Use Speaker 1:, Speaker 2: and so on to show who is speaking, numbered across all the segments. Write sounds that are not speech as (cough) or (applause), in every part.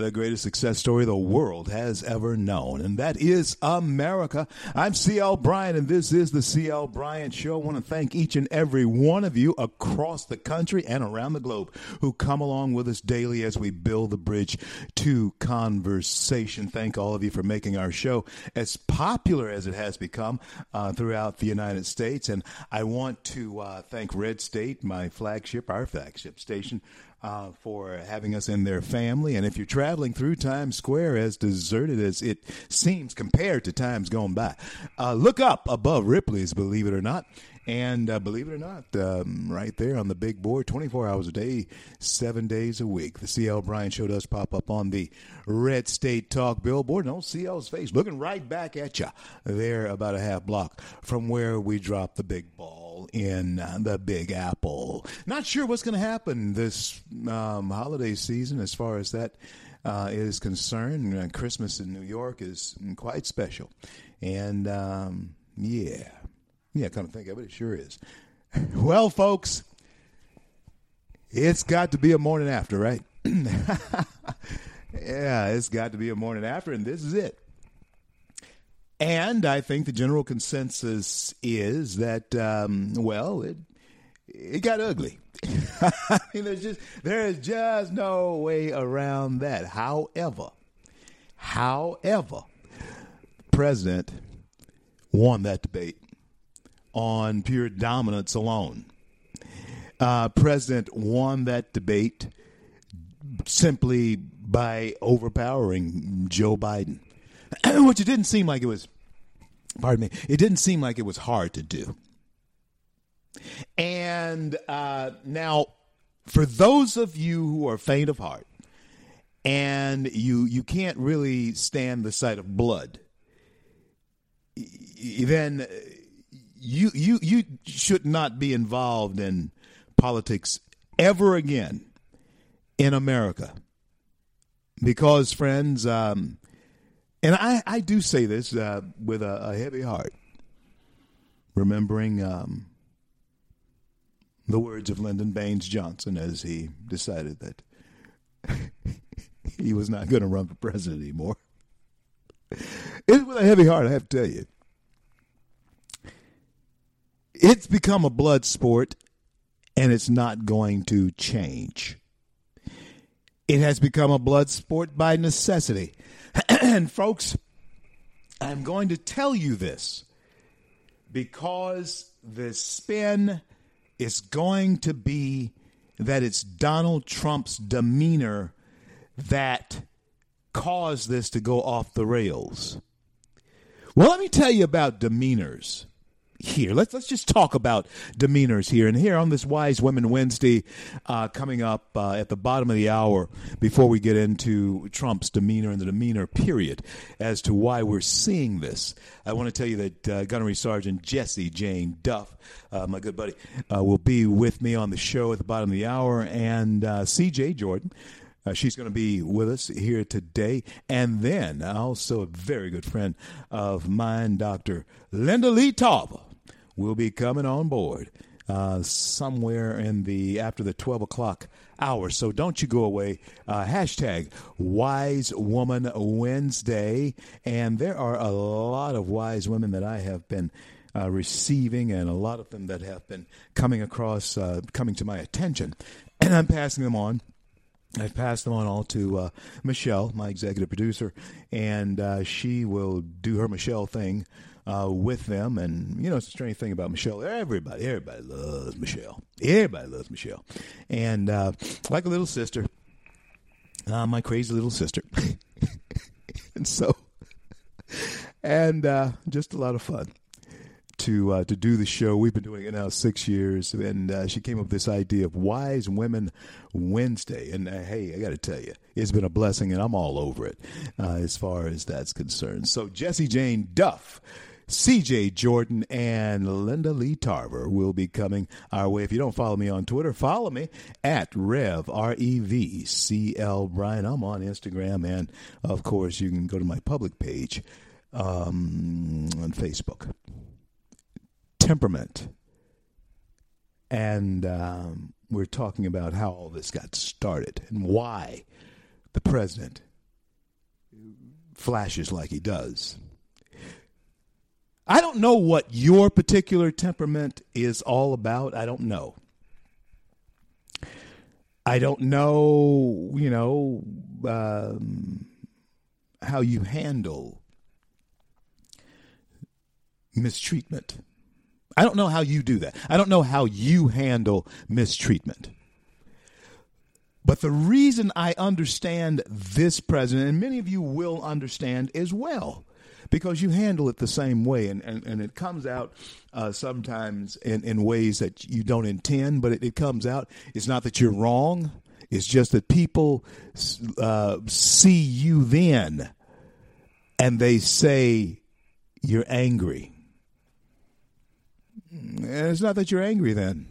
Speaker 1: the greatest success story the world has ever known, and that is America. I'm CL Bryant, and this is the CL Bryant Show. I want to thank each and every one of you across the country and around the globe who come along with us daily as we build the bridge to conversation. Thank all of you for making our show as popular as it has become uh, throughout the United States. And I want to uh, thank Red State, my flagship, our flagship station uh, for having us in their family. And if you're traveling through Times Square, as deserted as it seems compared to times gone by, uh, look up above Ripley's, believe it or not. And uh, believe it or not, um, right there on the big board, 24 hours a day, seven days a week. The CL Bryant Show does pop up on the Red State Talk billboard. No CL's face looking right back at you there about a half block from where we drop the big ball in uh, the Big Apple. Not sure what's going to happen this um, holiday season as far as that uh, is concerned. Uh, Christmas in New York is quite special. And um, yeah yeah, come to think of it, it sure is. (laughs) well, folks, it's got to be a morning after, right? (laughs) yeah, it's got to be a morning after, and this is it. And I think the general consensus is that, um, well, it it got ugly. (laughs) I mean, there's just there is just no way around that. However, however, president won that debate on pure dominance alone. Uh, President won that debate simply by overpowering Joe Biden, (clears throat) which it didn't seem like it was. Pardon me. It didn't seem like it was hard to do. And uh, now, for those of you who are faint of heart, and you you can't really stand the sight of blood, then you you you should not be involved in politics ever again in America. Because, friends, um, and I, I do say this uh, with a, a, heavy heart, remembering um, the words of Lyndon Baines Johnson as he decided that (laughs) he was not going to run for president anymore. It's with a heavy heart, I have to tell you. It's become a blood sport and it's not going to change. It has become a blood sport by necessity. (clears throat) and folks, I'm going to tell you this because the spin is going to be that it's Donald Trump's demeanor that caused this to go off the rails. Well, let me tell you about demeanors here. Let's let's just talk about demeanors here. And here on this Wise Women Wednesday, uh, coming up uh, at the bottom of the hour, before we get into Trump's demeanor and the demeanor period, as to why we're seeing this, I want to tell you that uh, Gunnery Sergeant Jesse Jane Duff, uh, my good buddy, uh, will be with me on the show at the bottom of the hour, and uh, C.J. Jordan. Uh, she's going to be with us here today. And then also a very good friend of mine, Dr. Linda Lee Tarver will be coming on board uh, somewhere in the after the 12 o'clock hour. So don't you go away. Uh, hashtag Wise Woman Wednesday. And there are a lot of wise women that I have been uh, receiving and a lot of them that have been coming across, uh, coming to my attention. (clears throat) And I'm passing them on I've passed them on all to uh, Michelle, my executive producer, and uh, she will do her Michelle thing uh, with them. And you know, it's a strange thing about Michelle. Everybody, everybody loves Michelle. Everybody loves Michelle, and uh, like a little sister, uh, my crazy little sister. (laughs) and so, and uh, just a lot of fun to uh, to do the show. We've been doing it now six years, and uh, she came up with this idea of Wise Women Wednesday. And hey, I got to tell you, it's been a blessing, and I'm all over it as far as that's concerned. So Jesse Jane Duff. CJ Jordan and Linda Lee Tarver will be coming our way. If you don't follow me on Twitter, follow me at Rev R E V C L Bryant. I'm on Instagram, and of course, you can go to my public page um, on Facebook temperament. And um, we're talking about how all this got started and why the president flashes like he does. I don't know what your particular temperament is all about. I don't know. I don't know, you know, um, how you handle mistreatment. I don't know how you do that. I don't know how you handle mistreatment. But the reason I understand this president, and many of you will understand as well, because you handle it the same way, and, and, and it comes out uh, sometimes in, in ways that you don't intend, but it, it comes out. It's not that you're wrong, it's just that people uh, see you then and they say you're angry and it's not that you're angry then.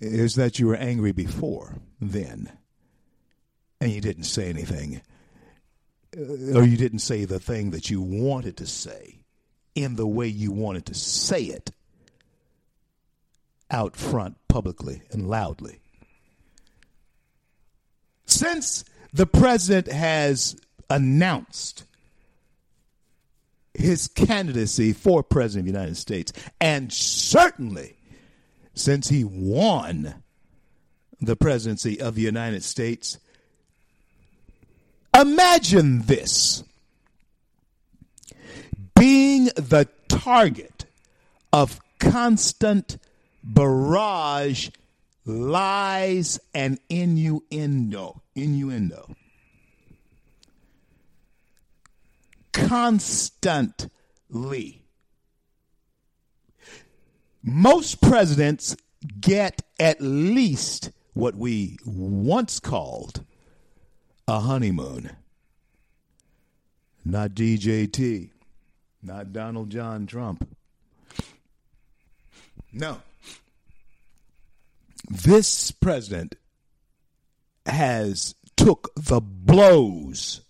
Speaker 1: It's that you were angry before then. And you didn't say anything. Uh, or you didn't say the thing that you wanted to say in the way you wanted to say it out front, publicly, and loudly. Since the president has announced his candidacy for president of the United States. And certainly, since he won the presidency of the United States, imagine this being the target of constant barrage, lies, and innuendo. Innuendo. constantly. Most presidents get at least what we once called a honeymoon. Not DJT, not Donald John Trump. No. This president has took the blows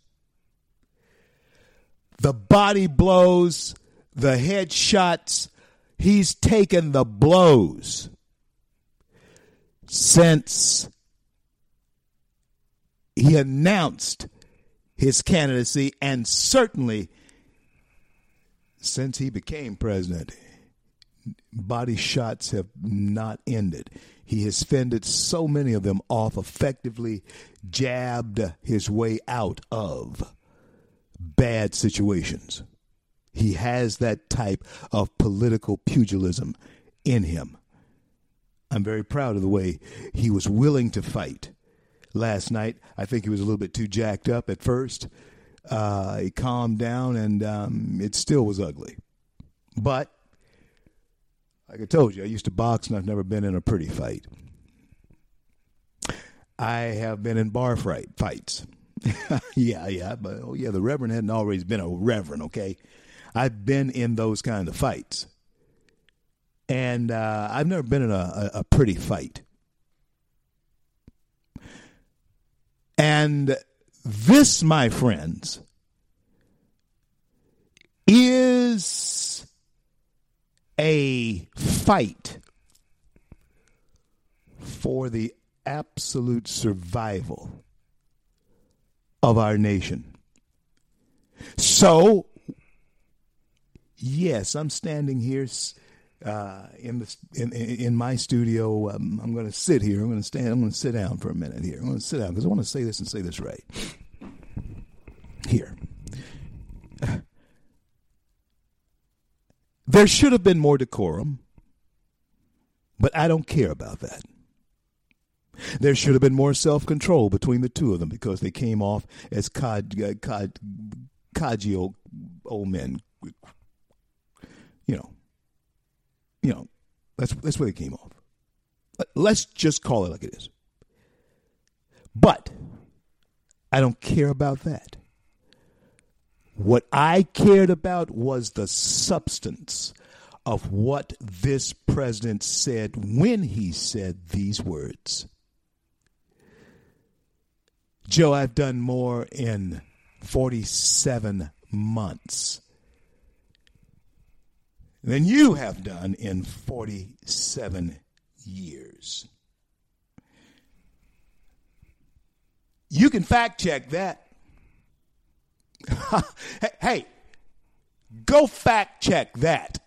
Speaker 1: the body blows, the head shots. He's taken the blows since he announced his candidacy and certainly since he became president. Body shots have not ended. He has fended so many of them off, effectively jabbed his way out of bad situations. He has that type of political pugilism in him. I'm very proud of the way he was willing to fight. Last night, I think he was a little bit too jacked up at first. Uh, he calmed down, and um, it still was ugly. But, like I told you, I used to box, and I've never been in a pretty fight. I have been in bar fight fights. (laughs) yeah, yeah, but oh yeah, the Reverend hadn't always been a Reverend. Okay, I've been in those kind of fights, and uh, I've never been in a, a, a pretty fight. And this, my friends, is a fight for the absolute survival of our nation. So, yes, I'm standing here uh, in the in in my studio. Um, I'm going to sit here. I'm going to stand. I'm going to sit down for a minute here. I'm going to sit down because I want to say this and say this right. Here. (sighs) There should have been more decorum, but I don't care about that. There should have been more self control between the two of them because they came off as cod, uh, cod, codgy old, old men. You know, you know, that's that's where they came off. Let's just call it like it is. But I don't care about that. What I cared about was the substance of what this president said when he said these words. Joe, I've done more in 47 months than you have done in 47 years. You can fact check that. (laughs) hey, go fact check that.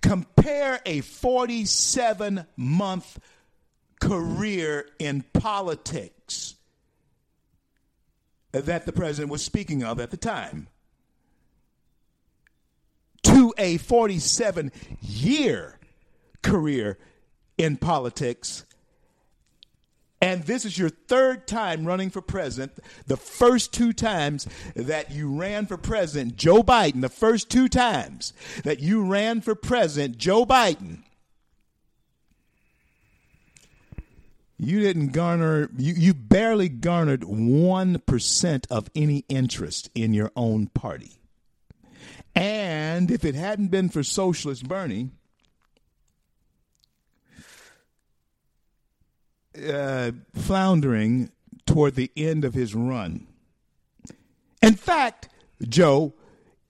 Speaker 1: Compare a 47 month career in politics that the president was speaking of at the time a 47 year career in politics. And this is your third time running for president. The first two times that you ran for president, Joe Biden, the first two times that you ran for president, Joe Biden, you didn't garner, you, you barely garnered 1% of any interest in your own party. And if it hadn't been for Socialist Bernie, uh, floundering toward the end of his run. In fact, Joe,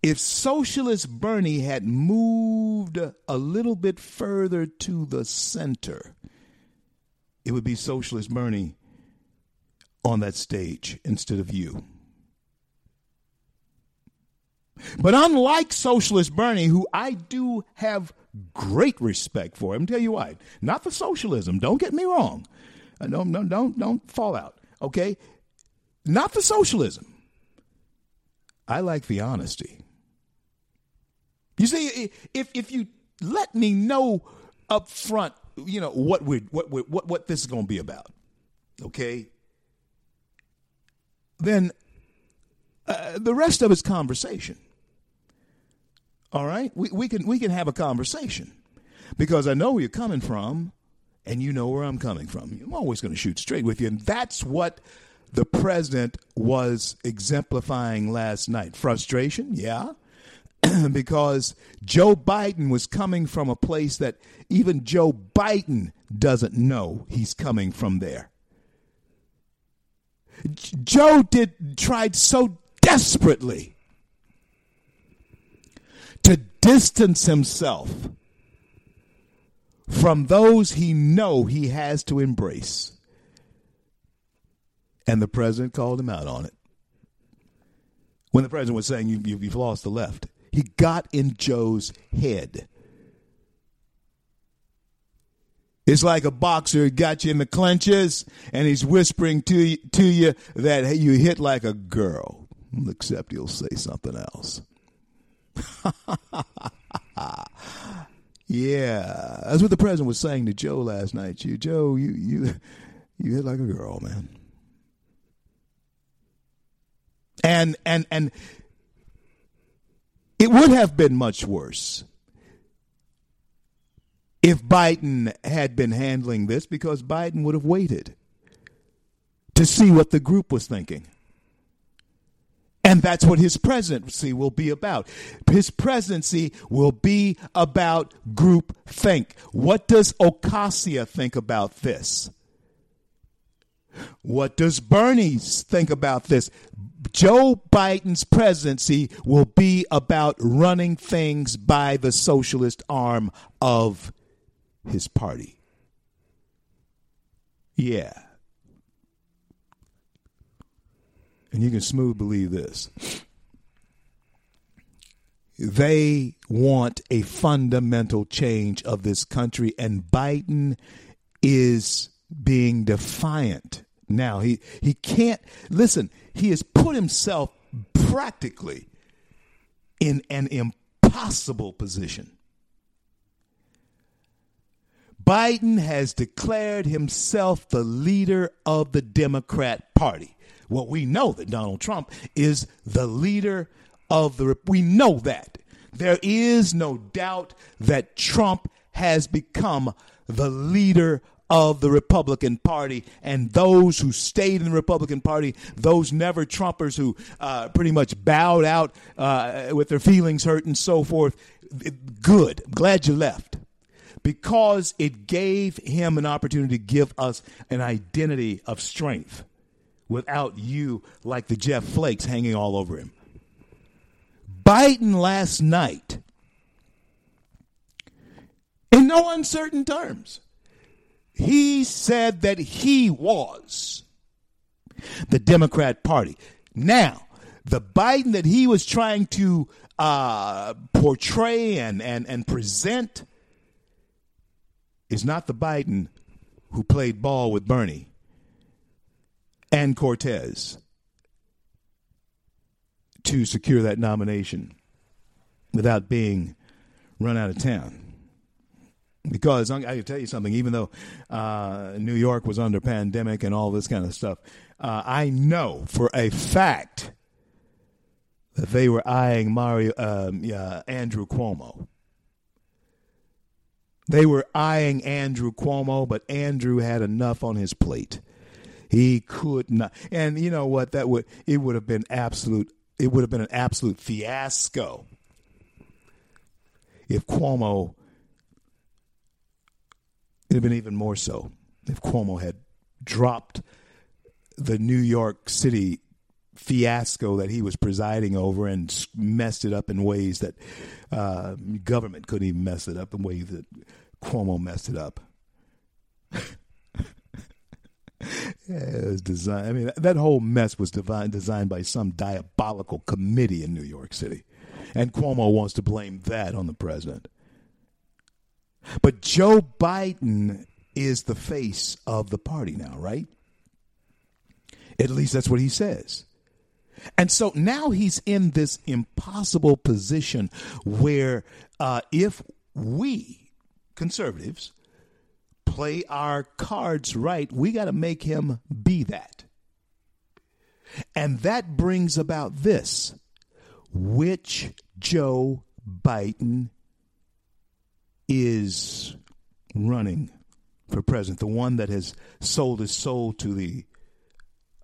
Speaker 1: if Socialist Bernie had moved a little bit further to the center, it would be Socialist Bernie on that stage instead of you. But unlike Socialist Bernie, who I do have great respect for, I'm tell you why. Not for socialism, don't get me wrong. Uh, don't, don't, don't, don't fall out, okay? Not for socialism. I like the honesty. You see, if if you let me know up front, you know what we what we what what this is going to be about, okay? Then uh, the rest of it's conversation. All right, we, we can we can have a conversation because I know where you're coming from, and you know where I'm coming from. I'm always going to shoot straight with you, and that's what the president was exemplifying last night. Frustration, yeah, (clears throat) because Joe Biden was coming from a place that even Joe Biden doesn't know he's coming from there. Joe did tried so desperately distance himself from those he know he has to embrace. And the president called him out on it. When the president was saying, you, you, You've lost the left, he got in Joe's head. It's like a boxer got you in the clenches and he's whispering to you, to you that hey, you hit like a girl, except he'll say something else. (laughs) yeah, that's what the president was saying to Joe last night. You, Joe, you you you hit like a girl, man. And and and it would have been much worse if Biden had been handling this because Biden would have waited to see what the group was thinking. And that's what his presidency will be about. His presidency will be about group think. What does Ocasio think about this? What does Bernie's think about this? Joe Biden's presidency will be about running things by the socialist arm of his party. Yeah. And you can smooth believe this. they want a fundamental change of this country, and Biden is being defiant. Now he he can't listen. He has put himself practically in an impossible position. Biden has declared himself the leader of the Democrat Party. Well, we know that Donald Trump is the leader of the. We know that. There is no doubt that Trump has become the leader of the Republican Party, and those who stayed in the Republican Party, those never Trumpers who uh, pretty much bowed out uh, with their feelings hurt and so forth. Good. Glad you left. Because it gave him an opportunity to give us an identity of strength without you, like the Jeff Flakes, hanging all over him. Biden last night, in no uncertain terms, he said that he was the Democrat Party. Now, the Biden that he was trying to uh, portray and, and, and present is not the Biden who played ball with Bernie and Cortez to secure that nomination without being run out of town. Because I can tell you something, even though uh, New York was under pandemic and all this kind of stuff, uh, I know for a fact that they were eyeing Mario, um, yeah, Andrew Cuomo. They were eyeing Andrew Cuomo, but Andrew had enough on his plate. He could not, and you know what? That would it would have been absolute. It would have been an absolute fiasco if Cuomo It'd have been even more so if Cuomo had dropped the New York City fiasco that he was presiding over and messed it up in ways that uh, government couldn't even mess it up in ways that Cuomo messed it up. (laughs) yeah, it was designed. I mean, that whole mess was divine, designed by some diabolical committee in New York City, and Cuomo wants to blame that on the president. But Joe Biden is the face of the party now, right? At least that's what he says. And so now he's in this impossible position where uh, if we conservatives play our cards right, we got to make him be that. And that brings about this which Joe Biden is running for president, the one that has sold his soul to the.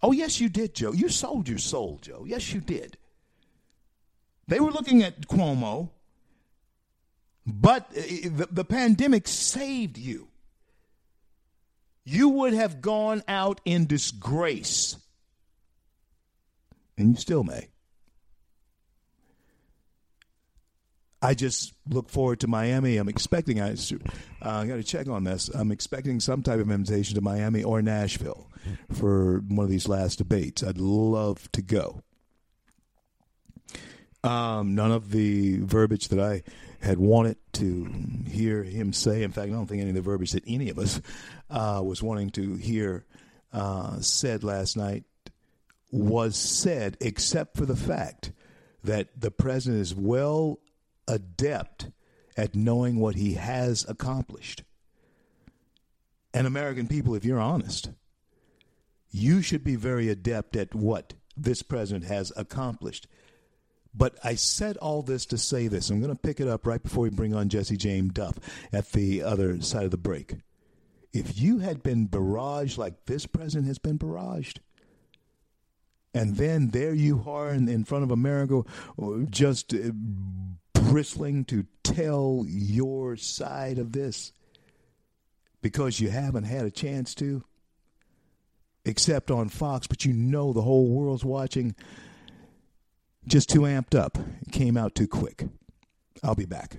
Speaker 1: Oh, yes, you did, Joe. You sold your soul, Joe. Yes, you did. They were looking at Cuomo, but uh, the, the pandemic saved you. You would have gone out in disgrace, and you still may. I just look forward to Miami. I'm expecting I, uh, got to check on this. I'm expecting some type of invitation to Miami or Nashville for one of these last debates. I'd love to go. Um, none of the verbiage that I had wanted to hear him say. In fact, I don't think any of the verbiage that any of us uh, was wanting to hear uh, said last night was said, except for the fact that the president is well adept at knowing what he has accomplished. And American people, if you're honest, you should be very adept at what this president has accomplished. But I said all this to say this. I'm going to pick it up right before we bring on Jesse James Duff at the other side of the break. If you had been barraged like this president has been barraged, and then there you are in, in front of America, just uh, bristling to tell your side of this because you haven't had a chance to, except on Fox, but you know the whole world's watching. Just too amped up. It came out too quick. I'll be back.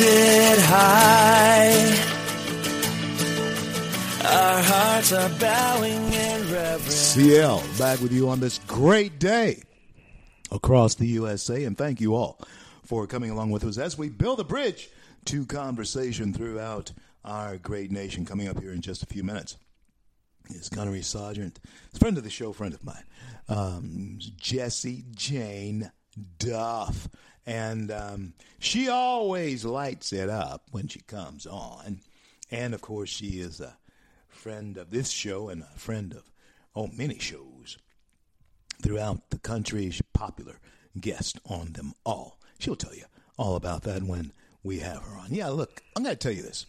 Speaker 2: Lifted high. Our hearts are bowing in reverence.
Speaker 1: CL back with you on this great day across the USA, and thank you all for coming along with us as we build a bridge to conversation throughout our great nation. Coming up here in just a few minutes is Gunnery Sergeant, friend of the show, friend of mine, um, Jesse Jane Duff. And um, she always lights it up when she comes on. And of course, she is a friend of this show and a friend of, oh, many shows throughout the country. She's a popular guest on them all. She'll tell you all about that when we have her on. Yeah, look, I'm going to tell you this.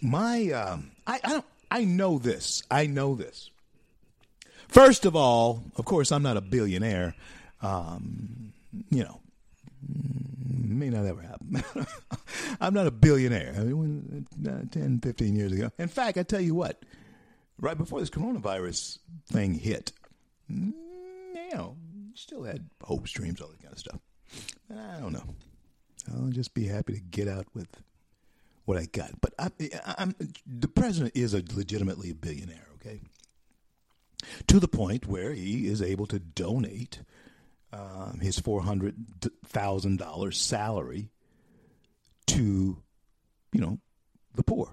Speaker 1: My, um, I, I don't, I know this. I know this. First of all, of course, I'm not a billionaire. Um, you know, may not ever happen. (laughs) I'm not a billionaire. I mean, uh, 10, 15 years ago. In fact, I tell you what, right before this coronavirus thing hit, mm, you know, still had hopes, dreams, all that kind of stuff. I don't know. I'll just be happy to get out with what I got. But I, I'm, the president is a legitimately a billionaire, okay? To the point where he is able to donate um, his four hundred thousand dollars salary to, you know, the poor.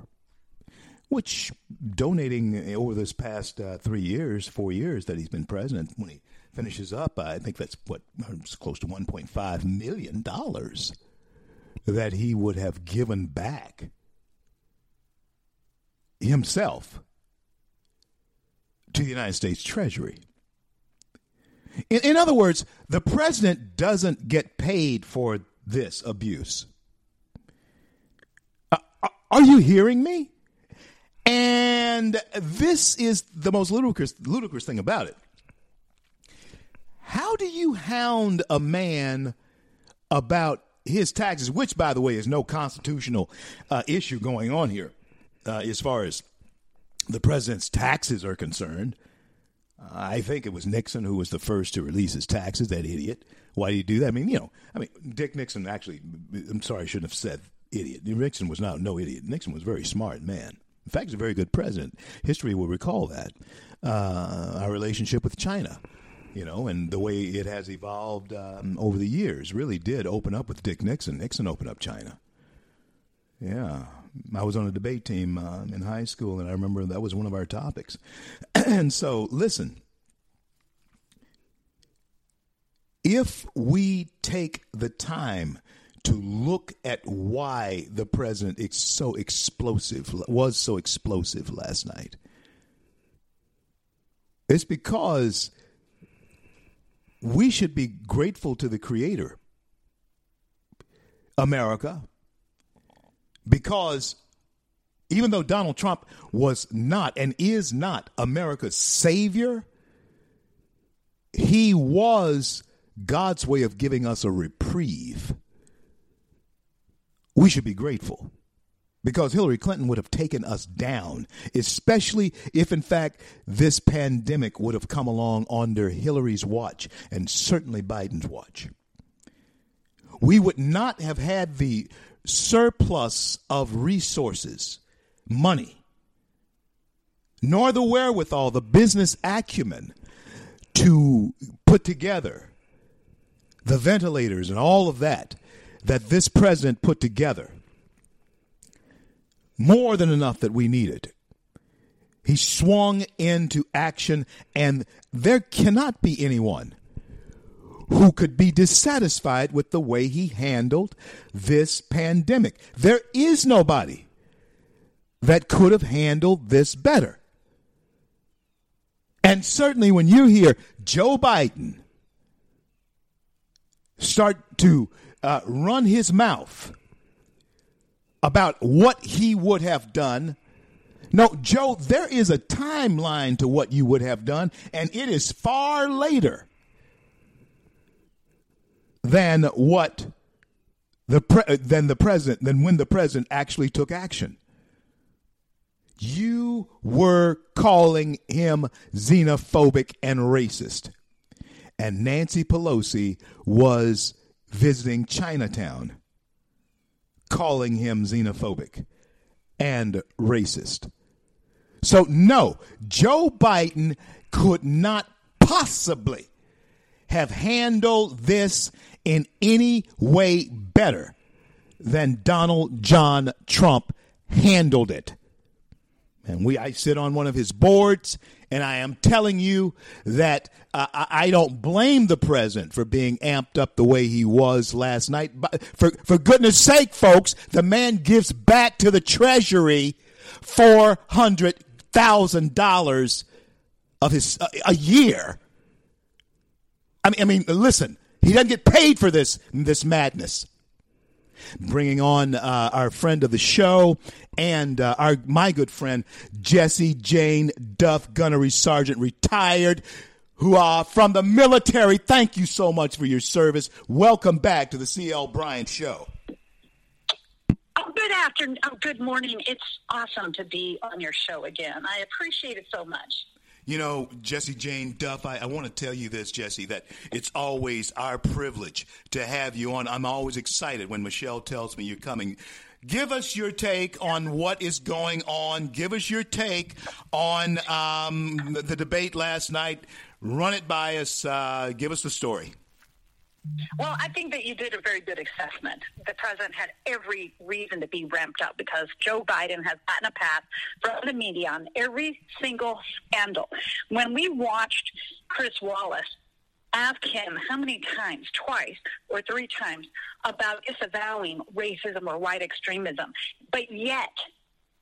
Speaker 1: Which donating over this past uh, three years, four years that he's been president, when he finishes up, I think that's what close to one point five million dollars that he would have given back himself to the United States Treasury. In, in other words, the president doesn't get paid for this abuse. Uh, are you hearing me? And this is the most ludicrous, ludicrous thing about it. How do you hound a man about his taxes, which, by the way, is no constitutional uh, issue going on here uh, as far as the president's taxes are concerned? I think it was Nixon who was the first to release his taxes. That idiot. Why did he do that? I mean, you know, I mean, Dick Nixon actually. I'm sorry, I shouldn't have said idiot. Nixon was not no idiot. Nixon was a very smart man. In fact, he's a very good president. History will recall that. Uh, our relationship with China, you know, and the way it has evolved um, over the years really did open up with Dick Nixon. Nixon opened up China. Yeah, I was on a debate team uh, in high school, and I remember that was one of our topics. (clears throat) and so, listen, if we take the time to look at why the president is so explosive was so explosive last night, it's because we should be grateful to the Creator, America, because even though Donald Trump was not and is not America's savior, he was God's way of giving us a reprieve. We should be grateful because Hillary Clinton would have taken us down, especially if, in fact, this pandemic would have come along under Hillary's watch and certainly Biden's watch. We would not have had the surplus of resources, money, nor the wherewithal, the business acumen to put together the ventilators and all of that that this president put together. More than enough that we needed. He swung into action, and there cannot be anyone who could be dissatisfied with the way he handled this pandemic. There is nobody that could have handled this better. And certainly when you hear Joe Biden start to uh, run his mouth about what he would have done. No, Joe, there is a timeline to what you would have done, and it is far later than what the pre- than the president than when the president actually took action. You were calling him xenophobic and racist. And Nancy Pelosi was visiting Chinatown, calling him xenophobic and racist. So, no, Joe Biden could not possibly have handled this in any way better than Donald John Trump handled it. And we, I sit on one of his boards, and I am telling you that uh, I don't blame the president for being amped up the way he was last night. But for, for goodness sake, folks, the man gives back to the Treasury $400,000 of his uh, a year. I mean, I mean, listen, he doesn't get paid for this this madness bringing on uh, our friend of the show and uh, our my good friend Jesse Jane Duff, gunnery sergeant, retired. Who are from the military? Thank you so much for your service. Welcome back to the CL Bryant Show.
Speaker 3: Oh, good afternoon. Oh, good morning. It's awesome to be on your show again. I appreciate it so much.
Speaker 1: You know, Jesse Jane Duff, I, I want to tell you this, Jesse, that it's always our privilege to have you on. I'm always excited when Michelle tells me you're coming. Give us your take on what is going on. Give us your take on um, the, debate last night. Run it by us. Uh, give us the story.
Speaker 3: Well, I think that you did a very good assessment. The president had every reason to be ramped up because Joe Biden has gotten a pass from the media on every single scandal. When we watched Chris Wallace ask him how many times, twice or three times, about disavowing racism or white extremism, but yet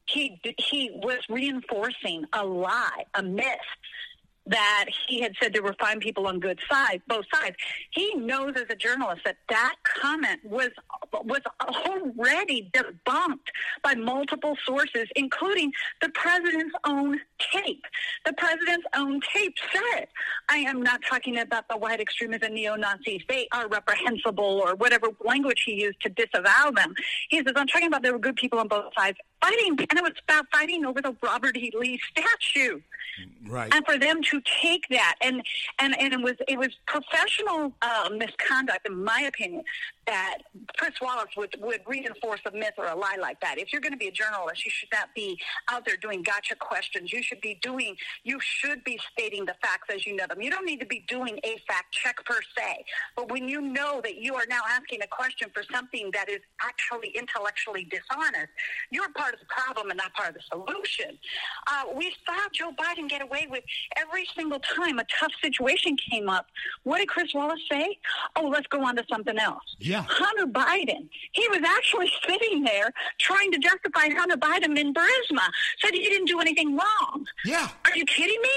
Speaker 3: he he was reinforcing a lie, a myth that he had said there were fine people on good sides, both sides. He knows as a journalist that that comment was was already debunked by multiple sources, including the president's own tape. The president's own tape said, "I am not talking about the white extremists and neo Nazis. They are reprehensible, or whatever language he used to disavow them." He says, "I'm talking about there were good people on both sides fighting, and it was about fighting over the Robert E. Lee statue."
Speaker 1: Right.
Speaker 3: And for them to take that and and, and it was it was professional uh, misconduct, in my opinion, that Chris Wallace would, would reinforce a myth or a lie like that. If you're going to be a journalist, you should not be out there doing gotcha questions. You should be doing you should be stating the facts as you know them. You don't need to be doing a fact check per se. But when you know that you are now asking a question for something that is actually intellectually dishonest, you're part of the problem and not part of the solution. Uh, we saw Joe Biden get away with every single time a tough situation came up. What did Chris Wallace say? Oh, let's go on to something else.
Speaker 1: Yeah.
Speaker 3: Hunter Biden, he was actually (laughs) sitting there trying to justify Hunter Biden in Burisma, said he didn't do anything wrong.
Speaker 1: Yeah.
Speaker 3: Are you kidding me?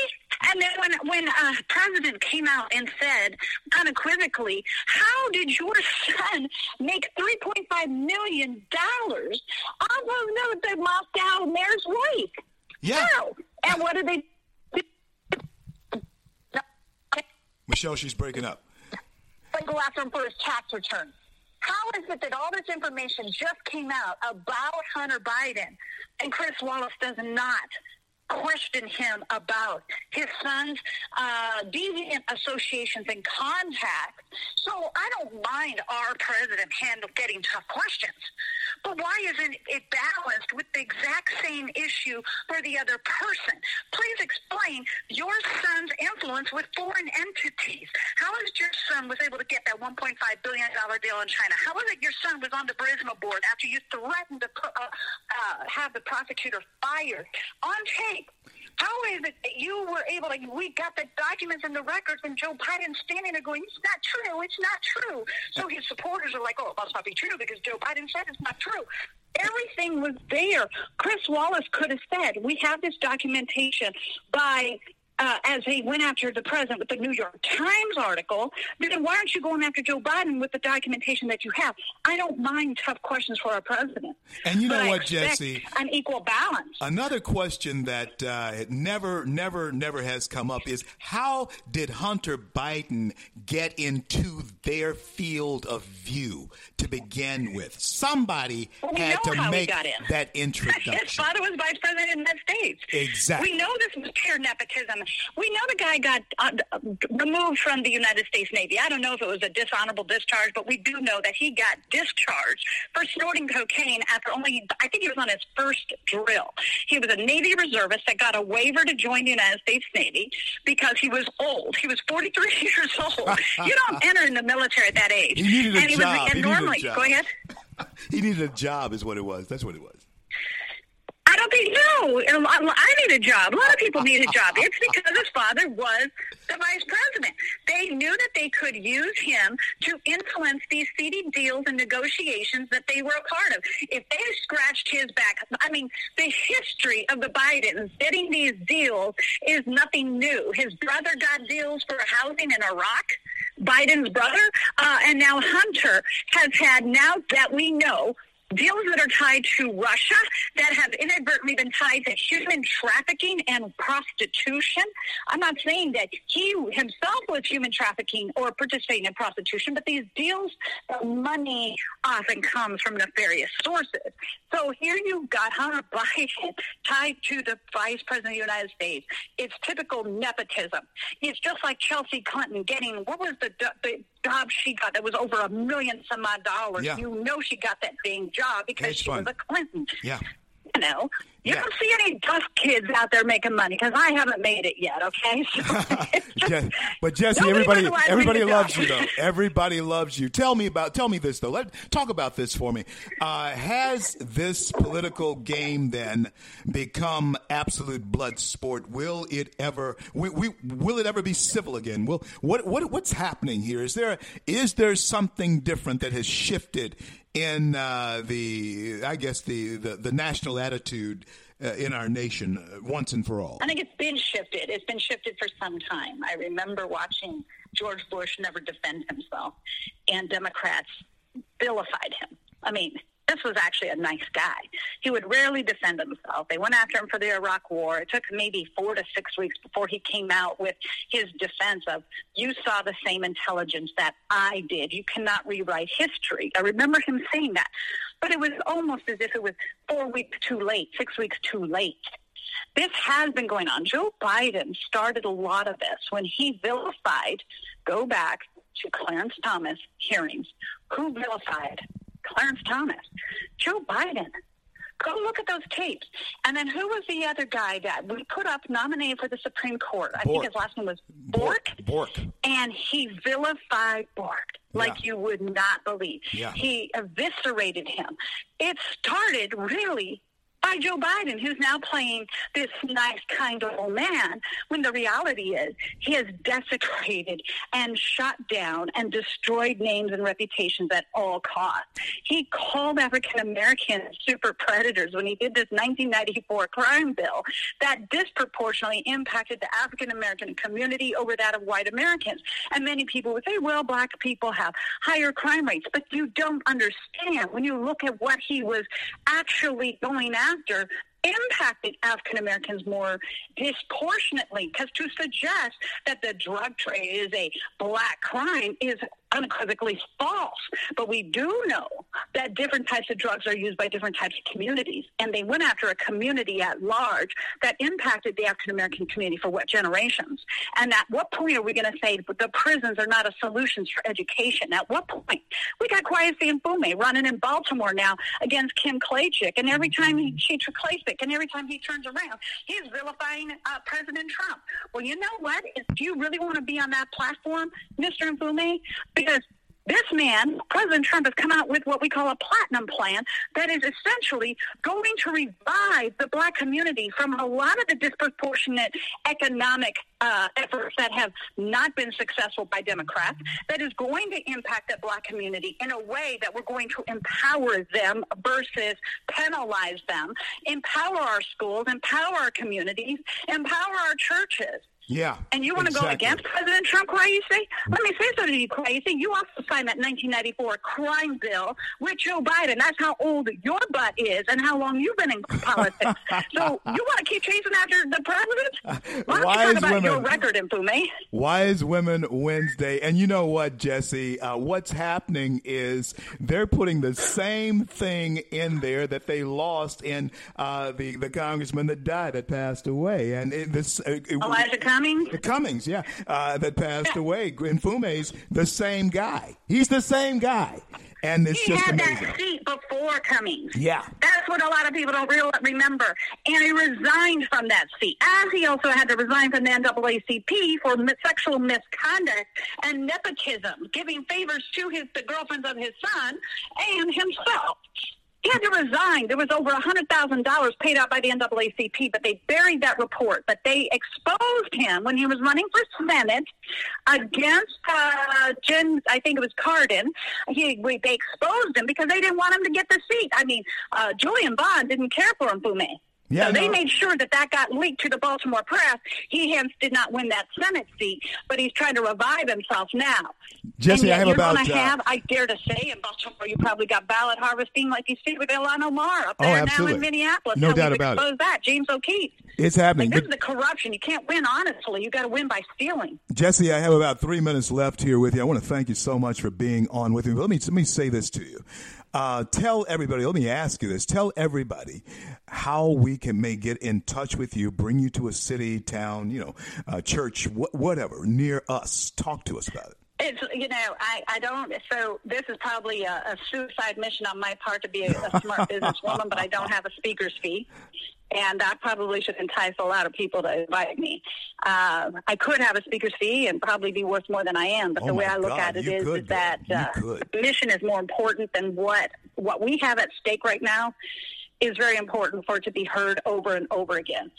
Speaker 3: And then when when uh, president came out and said unequivocally, "How did your (laughs) son make three point five million dollars off of the Moscow mayor's wife?"
Speaker 1: Yeah.
Speaker 3: How? And what did they?
Speaker 1: Michelle, she's breaking up.
Speaker 3: They go after him for his tax return. How is it that all this information just came out about Hunter Biden? And Chris Wallace does not question him about his son's uh, deviant associations and contacts. So I don't mind our president handle getting tough questions. But why isn't it balanced with the exact same issue for the other person? Please explain your son's influence with foreign entities. How is your son was able to get that $1.5 billion deal in China? How is it your son was on the Burisma board after you threatened to uh, uh, have the prosecutor fired on tape? How is it that you were able to, we got the documents and the records and Joe Biden standing there going, it's not true, it's not true. So his supporters are like, oh, it must not be true because Joe Biden said it's not true. Everything was there. Chris Wallace could have said, we have this documentation by uh, as he went after the president with the New York Times article, then why aren't you going after Joe Biden with the documentation that you have? I don't mind tough questions for our president.
Speaker 1: And you know what, Jesse?
Speaker 3: An equal balance.
Speaker 1: Another question that uh, never, never, never has come up is how did Hunter Biden get into their field of view to begin with? Somebody
Speaker 3: Well, we
Speaker 1: had to make
Speaker 3: got in.
Speaker 1: that (laughs)
Speaker 3: His father was vice president of the United States.
Speaker 1: Exactly.
Speaker 3: We know this was pure nepotism. We know the guy got uh, removed from the United States Navy. I don't know if it was a dishonorable discharge, but we do know that he got discharged for snorting cocaine after only, I think he was on his first drill. He was a Navy reservist that got a waiver to join the United States Navy because he was old. He was 43 (laughs) years old. you don't enter in the military at that age.
Speaker 1: He needed a
Speaker 3: and he
Speaker 1: job.
Speaker 3: Was,
Speaker 1: He
Speaker 3: and
Speaker 1: a
Speaker 3: normally, go ahead. (laughs)
Speaker 1: he needed a job, is what it was. That's what it was.
Speaker 3: Don't think no. I need a job. A lot of people need a job. It's because his father was the vice president. They knew that they could use him to influence these seedy deals and negotiations that they were a part of. If they scratched his back, I mean, the history of the Bidens getting these deals is nothing new. His brother got deals for housing in Iraq. Biden's brother, uh, and now Hunter has had, now that we know, deals that are tied to Russia that have inadvertently been tied to human trafficking and prostitution. I'm not saying that he himself was human trafficking or participating in prostitution, but these deals, the money often comes from nefarious sources. So here you've got Hunter (laughs) Biden tied to the vice president of the United States. It's typical nepotism. It's just like Chelsea Clinton getting, what was the, the job she got that was over a million some odd dollars?
Speaker 1: Yeah.
Speaker 3: You know she got that dang job because
Speaker 1: Hedge
Speaker 3: she
Speaker 1: fund.
Speaker 3: was a Clinton.
Speaker 1: Yeah.
Speaker 3: You know, you
Speaker 1: Yeah.
Speaker 3: don't see any tough kids out there making money because I haven't made it yet. Okay, (laughs) so (laughs) just-
Speaker 1: but Jesse, everybody, everybody loves you though. Everybody loves you. Tell me about, tell me this though. Let talk about this for me. Uh, has this political game then become absolute blood sport? Will it ever? We, we, will it ever be civil again? Will what what what's happening here? Is there is there something different that has shifted in uh, the I guess the the, the national attitude uh, in our nation uh, once and for all?
Speaker 3: I think it's been shifted. It's been shifted for some time. I remember watching George Bush never defend himself, and Democrats vilified him. I mean, this was actually a nice guy. He would rarely defend himself. They went after him for the Iraq War. It took maybe four to six weeks before he came out with his defense of, you saw the same intelligence that I did. You cannot rewrite history. I remember him saying that. But it was almost as if it was four weeks too late, six weeks too late. This has been going on. Joe Biden started a lot of this when he vilified, go back to Clarence Thomas hearings. Who vilified Clarence Thomas? Joe Biden. Go look at those tapes. And then who was the other guy that we put up nominated for the Supreme Court? I think his last name was Bork.
Speaker 1: Bork.
Speaker 3: And he vilified Bork like
Speaker 1: Yeah.
Speaker 3: you would not believe.
Speaker 1: Yeah.
Speaker 3: He eviscerated him. It started really by Joe Biden, who's now playing this nice, kind old man, when the reality is he has desecrated and shot down and destroyed names and reputations at all costs. He called African Americans super predators when he did this 1994 crime bill that disproportionately impacted the African American community over that of white Americans. And many people would say, well, black people have higher crime rates. But you don't understand when you look at what he was actually going after impacted African Americans more disproportionately because to suggest that the drug trade is a black crime is unequivocally false. But we do know that different types of drugs are used by different types of communities, and they went after a community at large that impacted the African American community for what generations. And at what point are we going to say the prisons are not a solution for education? At what point? We got Kweisi Mfume running in Baltimore now against Kim Klacik, and every time he, she Klacik, and every time he turns around, he's vilifying uh, President Trump. Well, you know what? If, you really want to be on that platform, Mr. Mfume? Because This man, President Trump, has come out with what we call a platinum plan that is essentially going to revive the black community from a lot of the disproportionate economic uh, efforts that have not been successful by Democrats, that is going to impact that black community in a way that we're going to empower them versus penalize them, empower our schools, empower our communities, empower our churches.
Speaker 1: Yeah.
Speaker 3: And you want to
Speaker 1: exactly.
Speaker 3: go against President Trump, Kweisi? Let me say something to you, Kweisi. You say you also signed that 1994 crime bill with Joe Biden. That's how old your butt is and how long you've been in politics. (laughs) so you want to keep chasing after the president? (laughs) Why don't
Speaker 1: Wise
Speaker 3: you talk about
Speaker 1: women.
Speaker 3: your record, Mfume?
Speaker 1: Wise Women Wednesday. And you know what, Jesse? Uh, what's happening is they're putting the same thing in there that they lost in uh, the, the congressman that died, that passed away. And it, this, uh, it,
Speaker 3: Elijah Cummings?
Speaker 1: Cummings, yeah, uh, that passed away. Kweisi Mfume's the same guy. He's the same guy. And it's
Speaker 3: He
Speaker 1: just
Speaker 3: had
Speaker 1: amazing.
Speaker 3: that seat before Cummings.
Speaker 1: Yeah.
Speaker 3: That's what a lot of people don't real, remember. And he resigned from that seat. As he also had to resign from the NAACP for sexual misconduct and nepotism, giving favors to his the girlfriends of his son and himself. He had to resign. There was over $100,000 paid out by the NAACP, but they buried that report. But they exposed him when he was running for Senate against uh, Jen, I think it was Cardin. He, we, they exposed him because they didn't want him to get the seat. I mean, uh, Julian Bond didn't care for him, Mfume.
Speaker 1: Yeah,
Speaker 3: so they
Speaker 1: no.
Speaker 3: made sure that that got leaked to the Baltimore press. He hence did not win that Senate seat, but he's trying to revive himself now.
Speaker 1: Jesse, I have
Speaker 3: you're
Speaker 1: about,
Speaker 3: to
Speaker 1: uh,
Speaker 3: have, I dare to say, in Baltimore, you probably got ballot harvesting like you see with Ilhan Omar up
Speaker 1: Oh,
Speaker 3: there now in Minneapolis.
Speaker 1: No
Speaker 3: How
Speaker 1: doubt about it.
Speaker 3: that. James O'Keefe.
Speaker 1: It's happening.
Speaker 3: Like, this
Speaker 1: But-
Speaker 3: is the corruption. You can't win honestly. You got to win by stealing.
Speaker 1: Jesse, I have about three minutes left here with you. I want to thank you so much for being on with me. But let me let me say this to you. Uh, tell everybody. Let me ask you this. Tell everybody how we can may get in touch with you, bring you to a city, town, you know, uh, church, wh- whatever near us. Talk to us about it.
Speaker 3: It's you know I, I don't so this is probably a, a suicide mission on my part to be a, a smart (laughs) businesswoman, but I don't have a speaker's fee, and that probably should entice a lot of people to invite me. Uh, I could have a speaker's fee and probably be worth more than I am, but
Speaker 1: Oh
Speaker 3: the way I look
Speaker 1: God,
Speaker 3: at it
Speaker 1: you could,
Speaker 3: is that uh, the mission is more important than what what we have at stake right now is very important for it to be heard over and over again.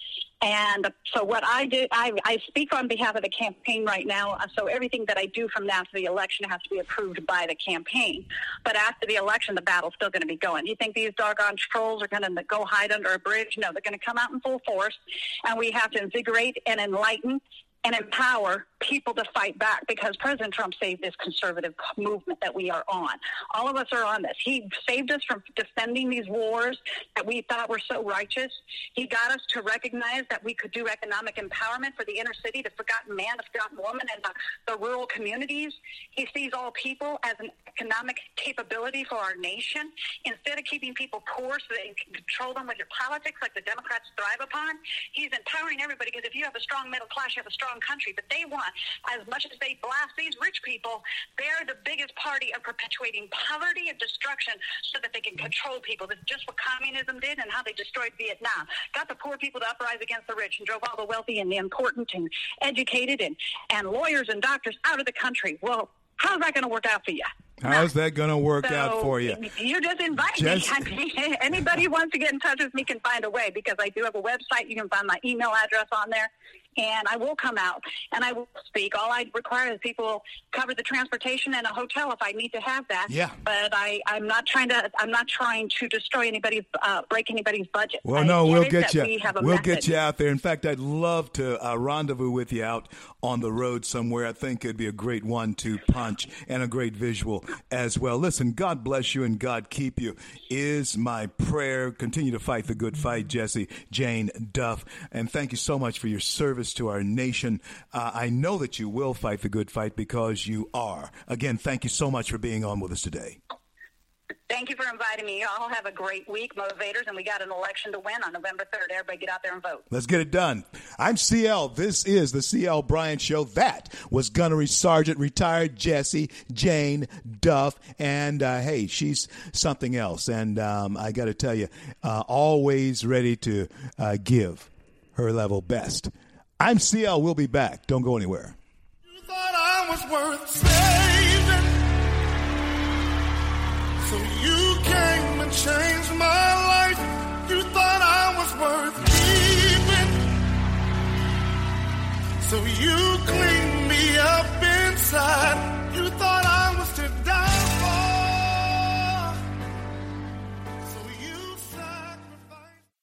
Speaker 3: And so what I do, I, I speak on behalf of the campaign right now. So everything that I do from now to the election has to be approved by the campaign. But after the election, the battle's still going to be going. You think these doggone trolls are going to go hide under a bridge? No, they're going to come out in full force. And we have to invigorate and enlighten and empower people to fight back because President Trump saved this conservative movement that we are on. All of us are on this. He saved us from defending these wars that we thought were so righteous. He got us to recognize that we could do economic empowerment for the inner city, the forgotten man, the forgotten woman, and the, the rural communities. He sees all people as an economic capability for our nation. Instead of keeping people poor so you can control them with your politics like the Democrats thrive upon, he's empowering everybody because if you have a strong middle class, you have a strong country. But they want, as much as they blast these rich people, they're the biggest party of perpetuating poverty and destruction so that they can control people. That's just what communism did and how they destroyed Vietnam. Got the poor people to uprise against the rich and drove all the wealthy and the important and educated and, and lawyers and doctors out of the country. Well, how's that going to work out for you?
Speaker 1: How's that going to work
Speaker 3: So
Speaker 1: out for you?
Speaker 3: You just invite
Speaker 1: Just-
Speaker 3: me. I mean, anybody who wants to get in touch with me can find a way because I do have a website. You can find my email address on there. And I will come out and I will speak. All I require is people cover the transportation and a hotel if I need to have that.
Speaker 1: Yeah.
Speaker 3: But I, I'm not trying to. I'm not trying to destroy anybody's, uh, break anybody's budget.
Speaker 1: Well,
Speaker 3: I
Speaker 1: no, we'll get you.
Speaker 3: We have a
Speaker 1: We'll
Speaker 3: method.
Speaker 1: get you out there. In fact, I'd love to uh, rendezvous with you out on the road somewhere. I think it'd be a great one-two punch and a great visual as well. Listen, God bless you and God keep you is my prayer. Continue to fight the good fight, Jesse Jane Duff, and thank you so much for your service to our nation. Uh, I know that you will fight the good fight because you are. Again, thank you so much for being on with us today.
Speaker 3: Thank you for inviting me. You all have a great week, motivators, and we got an election to win on November 3rd. Everybody get out there and vote.
Speaker 1: Let's get it done. I'm CL. This is the CL Bryant Show. That was Gunnery Sergeant, retired Jesse Jane Duff. And uh, hey, she's something else. And um, I got to tell you, uh, always ready to uh, give her level best. I'm CL. We'll be back. Don't go anywhere.
Speaker 2: You thought I was worth saving. So you came and changed my life. You thought I was worth keeping. So you cleaned me up inside. You thought I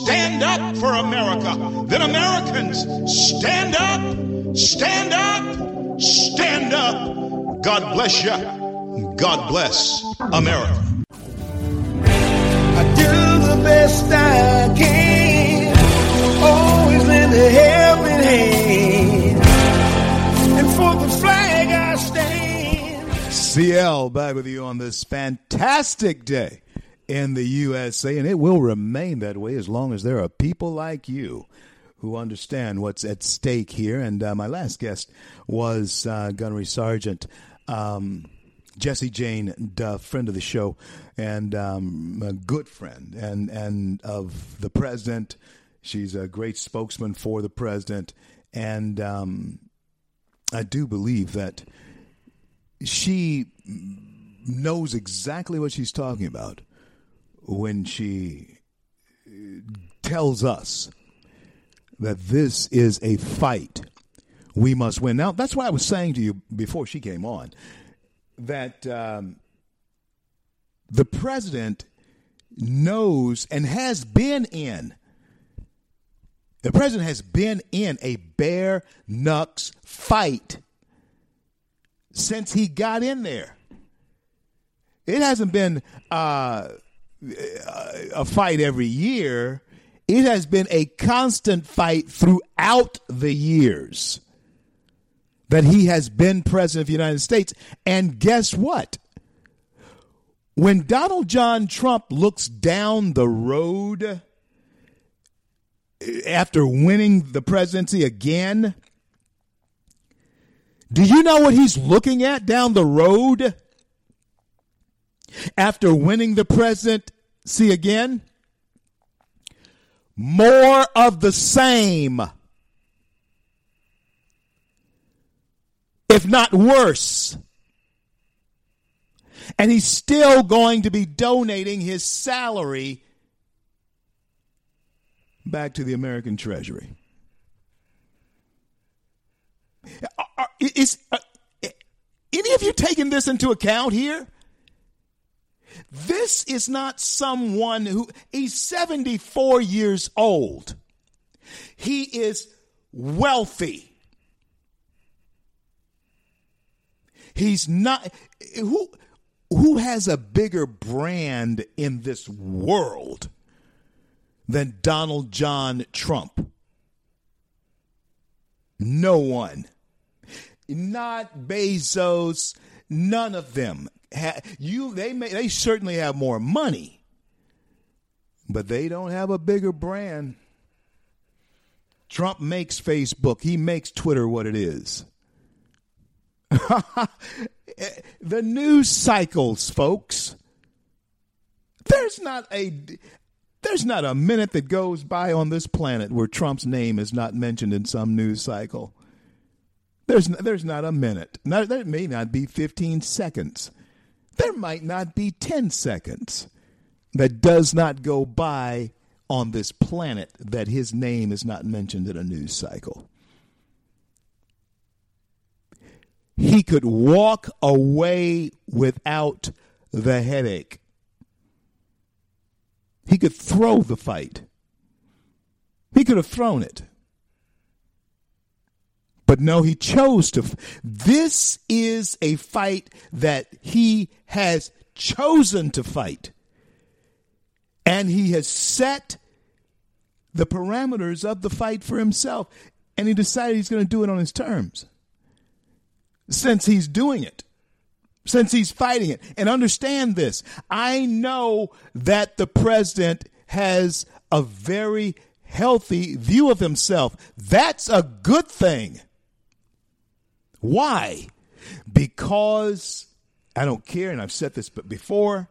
Speaker 4: Stand up for America. Then Americans, stand up, stand up, stand up. God bless you. God bless America.
Speaker 2: I do the best I can. Always lend a helping hand. And for the flag I stand.
Speaker 1: CL back with you on this fantastic day in the USA, and it will remain that way as long as there are people like you who understand what's at stake here. And uh, my last guest was uh, Gunnery Sergeant um, Jesse Jane Duff, friend of the show, and um, a good friend, and and of the president. She's a great spokesman for the president, and um, I do believe that she knows exactly what she's talking about when she tells us that this is a fight we must win. Now, that's why I was saying to you before she came on that um, the president knows and has been in. The president has been in a bare knucks fight since he got in there. It hasn't been uh, a fight every year. It has been a constant fight throughout the years that he has been president of the United States. And guess what? When Donald John Trump looks down the road after winning the presidency again, do you know what he's looking at down the road after winning the presidency again? More of the same. If not worse. And he's still going to be donating his salary back to the American Treasury. Is uh, any of you taking this into account here? This is not someone who he's 74 years old. He is wealthy. He's not who who has a bigger brand in this world than Donald John Trump? No one. Not Bezos, none of them. Ha- You they may they certainly have more money, but they don't have a bigger brand. Trump makes Facebook, he makes Twitter what it is. (laughs) the news cycles, folks. There's not a there's not a minute that goes by on this planet where Trump's name is not mentioned in some news cycle. There's there's not a minute. Not, there may not be 15 seconds. There might not be 10 seconds that does not go by on this planet that his name is not mentioned in a news cycle. He could walk away without the headache. He could throw the fight. He could have thrown it. But no, he chose to. This is a fight that he has chosen to fight. And he has set the parameters of the fight for himself. And he decided he's going to do it on his terms. Since he's doing it, since he's fighting it. And understand this I know that the president has a very healthy view of himself. That's a good thing. Why? Because I don't care, and I've said this before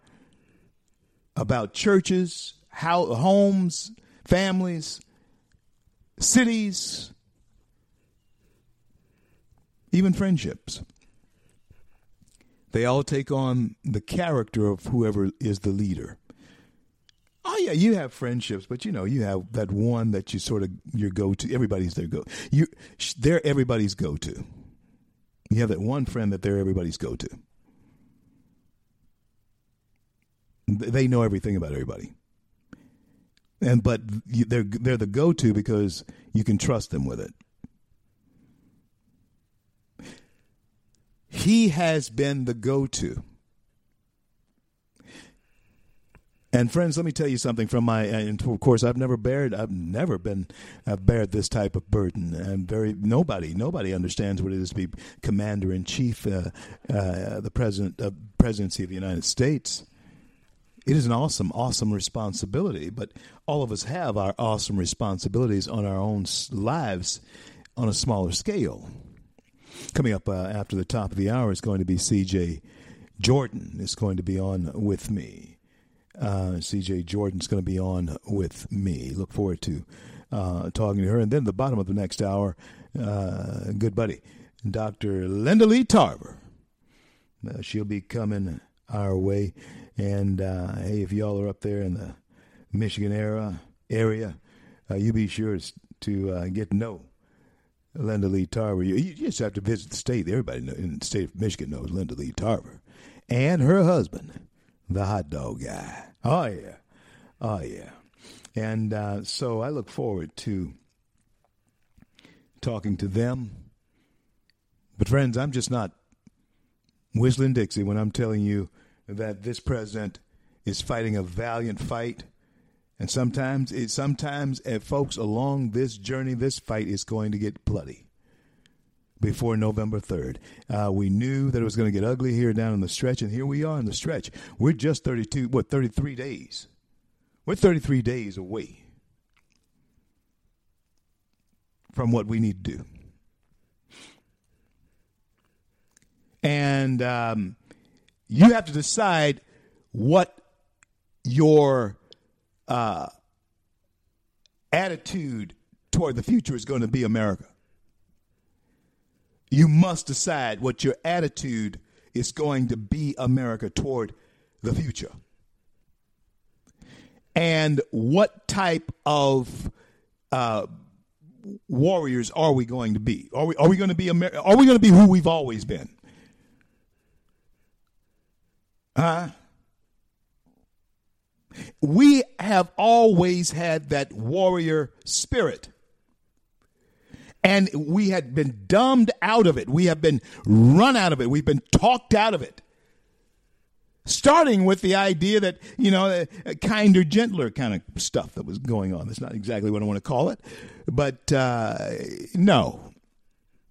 Speaker 1: about churches, how, homes, families, cities, even friendships. They all take on the character of whoever is the leader. Oh yeah, you have friendships, but you know you have that one that you sort of your go to. Everybody's their go. You they're everybody's go to. You have that one friend that they're everybody's go to. They know everything about everybody, and but they're they're the go to because you can trust them with it. He has been the go to. And friends, let me tell you something from my. And of course, I've never bared. I've never been. I've bared this type of burden. And very nobody, nobody understands what it is to be commander in chief, uh, uh, the president, uh, presidency of the United States. It is an awesome, awesome responsibility. But all of us have our awesome responsibilities on our own lives on a smaller scale. Coming up uh, after the top of the hour is going to be C.J. Jordan. is going to be on with me. Uh, C.J. Jordan's going to be on with me. Look forward to uh, talking to her. And then at the bottom of the next hour, uh, good buddy, Dr. Linda Lee Tarver. Uh, she'll be coming our way. And uh, hey, if y'all are up there in the Michigan era area, you be sure to get to know Linda Lee Tarver. You, you, just have to visit the state. Everybody in the state of Michigan knows Linda Lee Tarver. And her husband, the hot dog guy. Oh, yeah. Oh, yeah. And uh, so I look forward to talking to them. But, friends, I'm just not whistling Dixie when I'm telling you that this president is fighting a valiant fight and sometimes, it, sometimes, uh, folks, along this journey, this fight is going to get bloody before November 3rd. Uh, we knew that it was going to get ugly here down in the stretch, and here we are in the stretch. We're just 32, what, 33 days. We're 33 days away from what we need to do. And um, you have to decide what your uh, attitude toward the future is going to be America. You must decide what your attitude is going to be America toward the future. And what type of uh, warriors are we going to be? Are we, are we going to be Amer- are we going to be who we've always been? Huh? we have always had that warrior spirit. And we had been dumbed out of it. We have been run out of it. We've been talked out of it. Starting with the idea that, you know, a kinder, gentler kind of stuff that was going on. That's not exactly what I want to call it. But uh, no,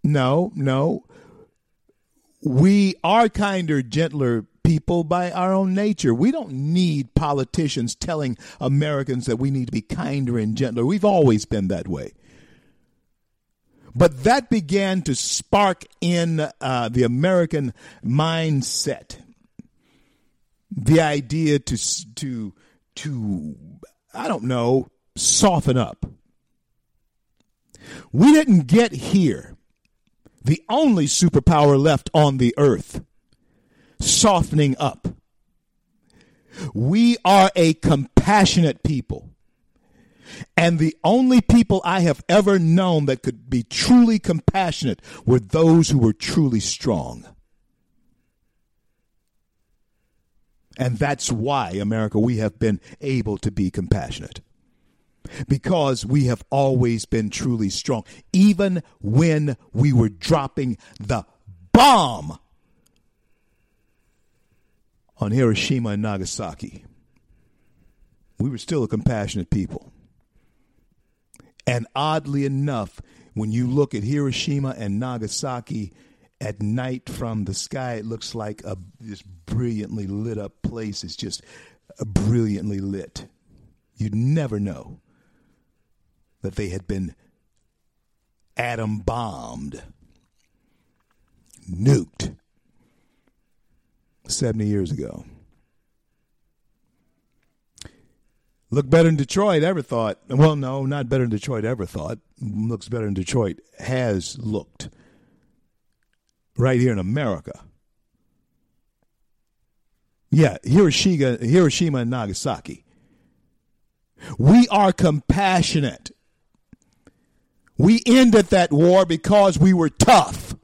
Speaker 1: no, no. We are kinder, gentler people by our own nature. We don't need politicians telling Americans that we need to be kinder and gentler. We've always been that way. But that began to spark in uh, the American mindset the idea to to to I don't know soften up. We didn't get here. The only superpower left on the earth softening up. We are a compassionate people. And the only people I have ever known that could be truly compassionate were those who were truly strong. And that's why, America, we have been able to be compassionate. Because we have always been truly strong, even when we were dropping the bomb on Hiroshima and Nagasaki. We were still a compassionate people. And oddly enough, when you look at Hiroshima and Nagasaki at night from the sky, it looks like a this brilliantly lit up place is just brilliantly lit. You'd never know that they had been atom bombed, nuked 70 years ago. Look better than Detroit ever thought. Well, no, not better than Detroit ever thought. Looks better than Detroit has looked right here in America. Yeah, Hiroshima, Hiroshima and Nagasaki. We are compassionate. We ended that war because we were tough.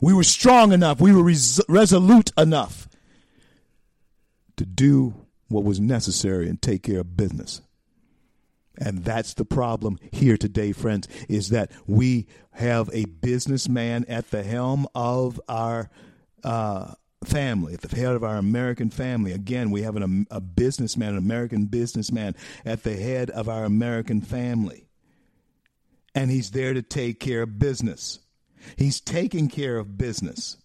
Speaker 1: We were strong enough. We were res- resolute enough to do what was necessary and take care of business. And that's the problem here today, friends, is that we have a businessman at the helm of our uh, family, at the head of our American family. Again, we have an, a businessman, an American businessman at the head of our American family. And he's there to take care of business. He's taking care of business.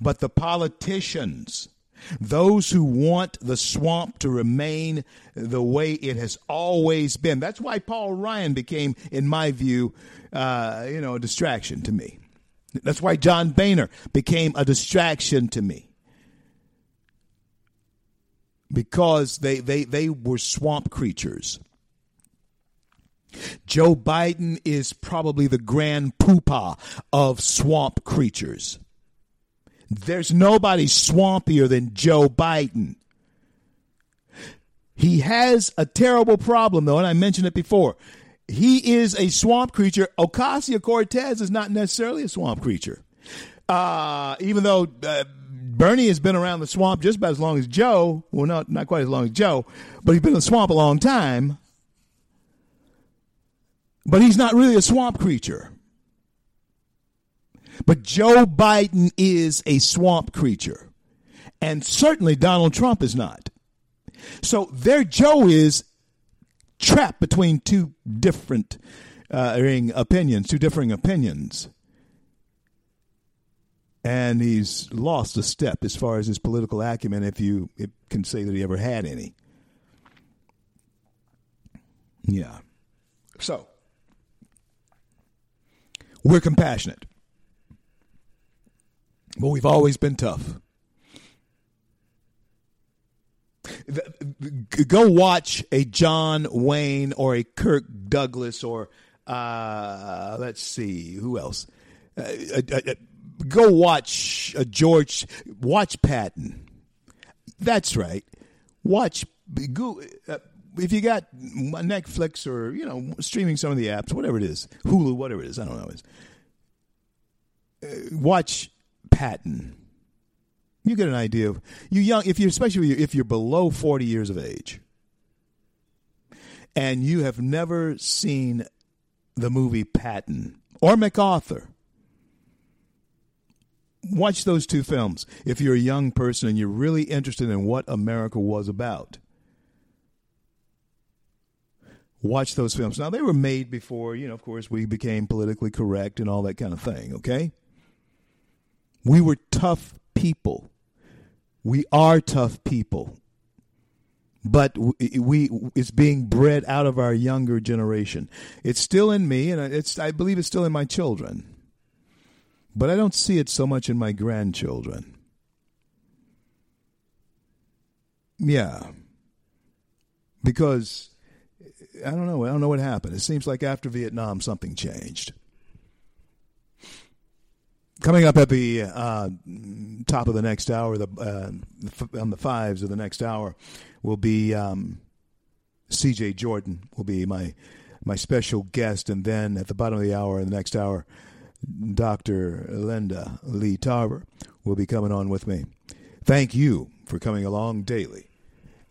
Speaker 1: But the politicians, those who want the swamp to remain the way it has always been. That's why Paul Ryan became, in my view, uh, you know, a distraction to me. That's why John Boehner became a distraction to me. Because they, they, they were swamp creatures. Joe Biden is probably the grand poopah of swamp creatures. There's nobody swampier than Joe Biden. He has a terrible problem, though, and I mentioned it before. He is a swamp creature. Ocasio Cortez is not necessarily a swamp creature. Uh, even though uh, Bernie has been around the swamp just about as long as Joe, well, not, not quite as long as Joe, but he's been in the swamp a long time. But he's not really a swamp creature. But Joe Biden is a swamp creature. And certainly Donald Trump is not. So there Joe is trapped between two different uh, opinions, two differing opinions. And he's lost a step as far as his political acumen, if you can say that he ever had any. Yeah. So, we're compassionate. But we've always been tough. Go watch a John Wayne or a Kirk Douglas or uh, let's see who else. Uh, uh, uh go watch a George. Watch Patton. That's right. Watch. Go, uh, if you got Netflix or you know streaming some of the apps, whatever it is, Hulu, whatever it is, I don't know. Uh, watch Patton. You get an idea of you young if you especially if you're below 40 years of age and you have never seen the movie Patton or MacArthur. Watch those two films if you're a young person and you're really interested in what America was about. Watch those films. Now, they were made before, you know, of course, we became politically correct and all that kind of thing, okay? We were tough people. We are tough people. But we it's being bred out of our younger generation. It's still in me, and it's I believe it's still in my children. But I don't see it so much in my grandchildren. Yeah. Because I don't know. I don't know what happened. It seems like after Vietnam, something changed. Coming up at the uh, top of the next hour, the uh, on the fives of the next hour, will be um, C.J. Jordan. Will be my my special guest, and then at the bottom of the hour, in the next hour, Dr. Linda Lee Tarver will be coming on with me. Thank you for coming along daily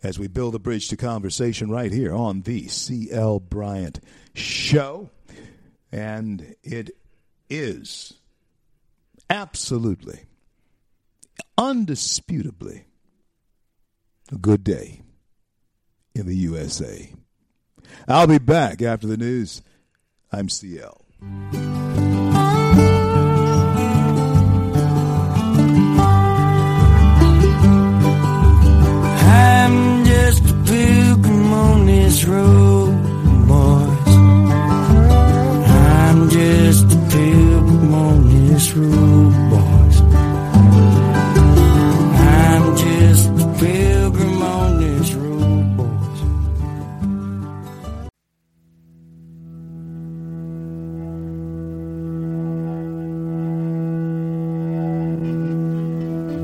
Speaker 1: as we build a bridge to conversation right here on the C.L. Bryant Show, and it is absolutely, undisputably a good day in the USA. I'll be back after the news. I'm CL.
Speaker 5: I'm just a pilgrim on this road, boys. I'm just a pilgrim on this road.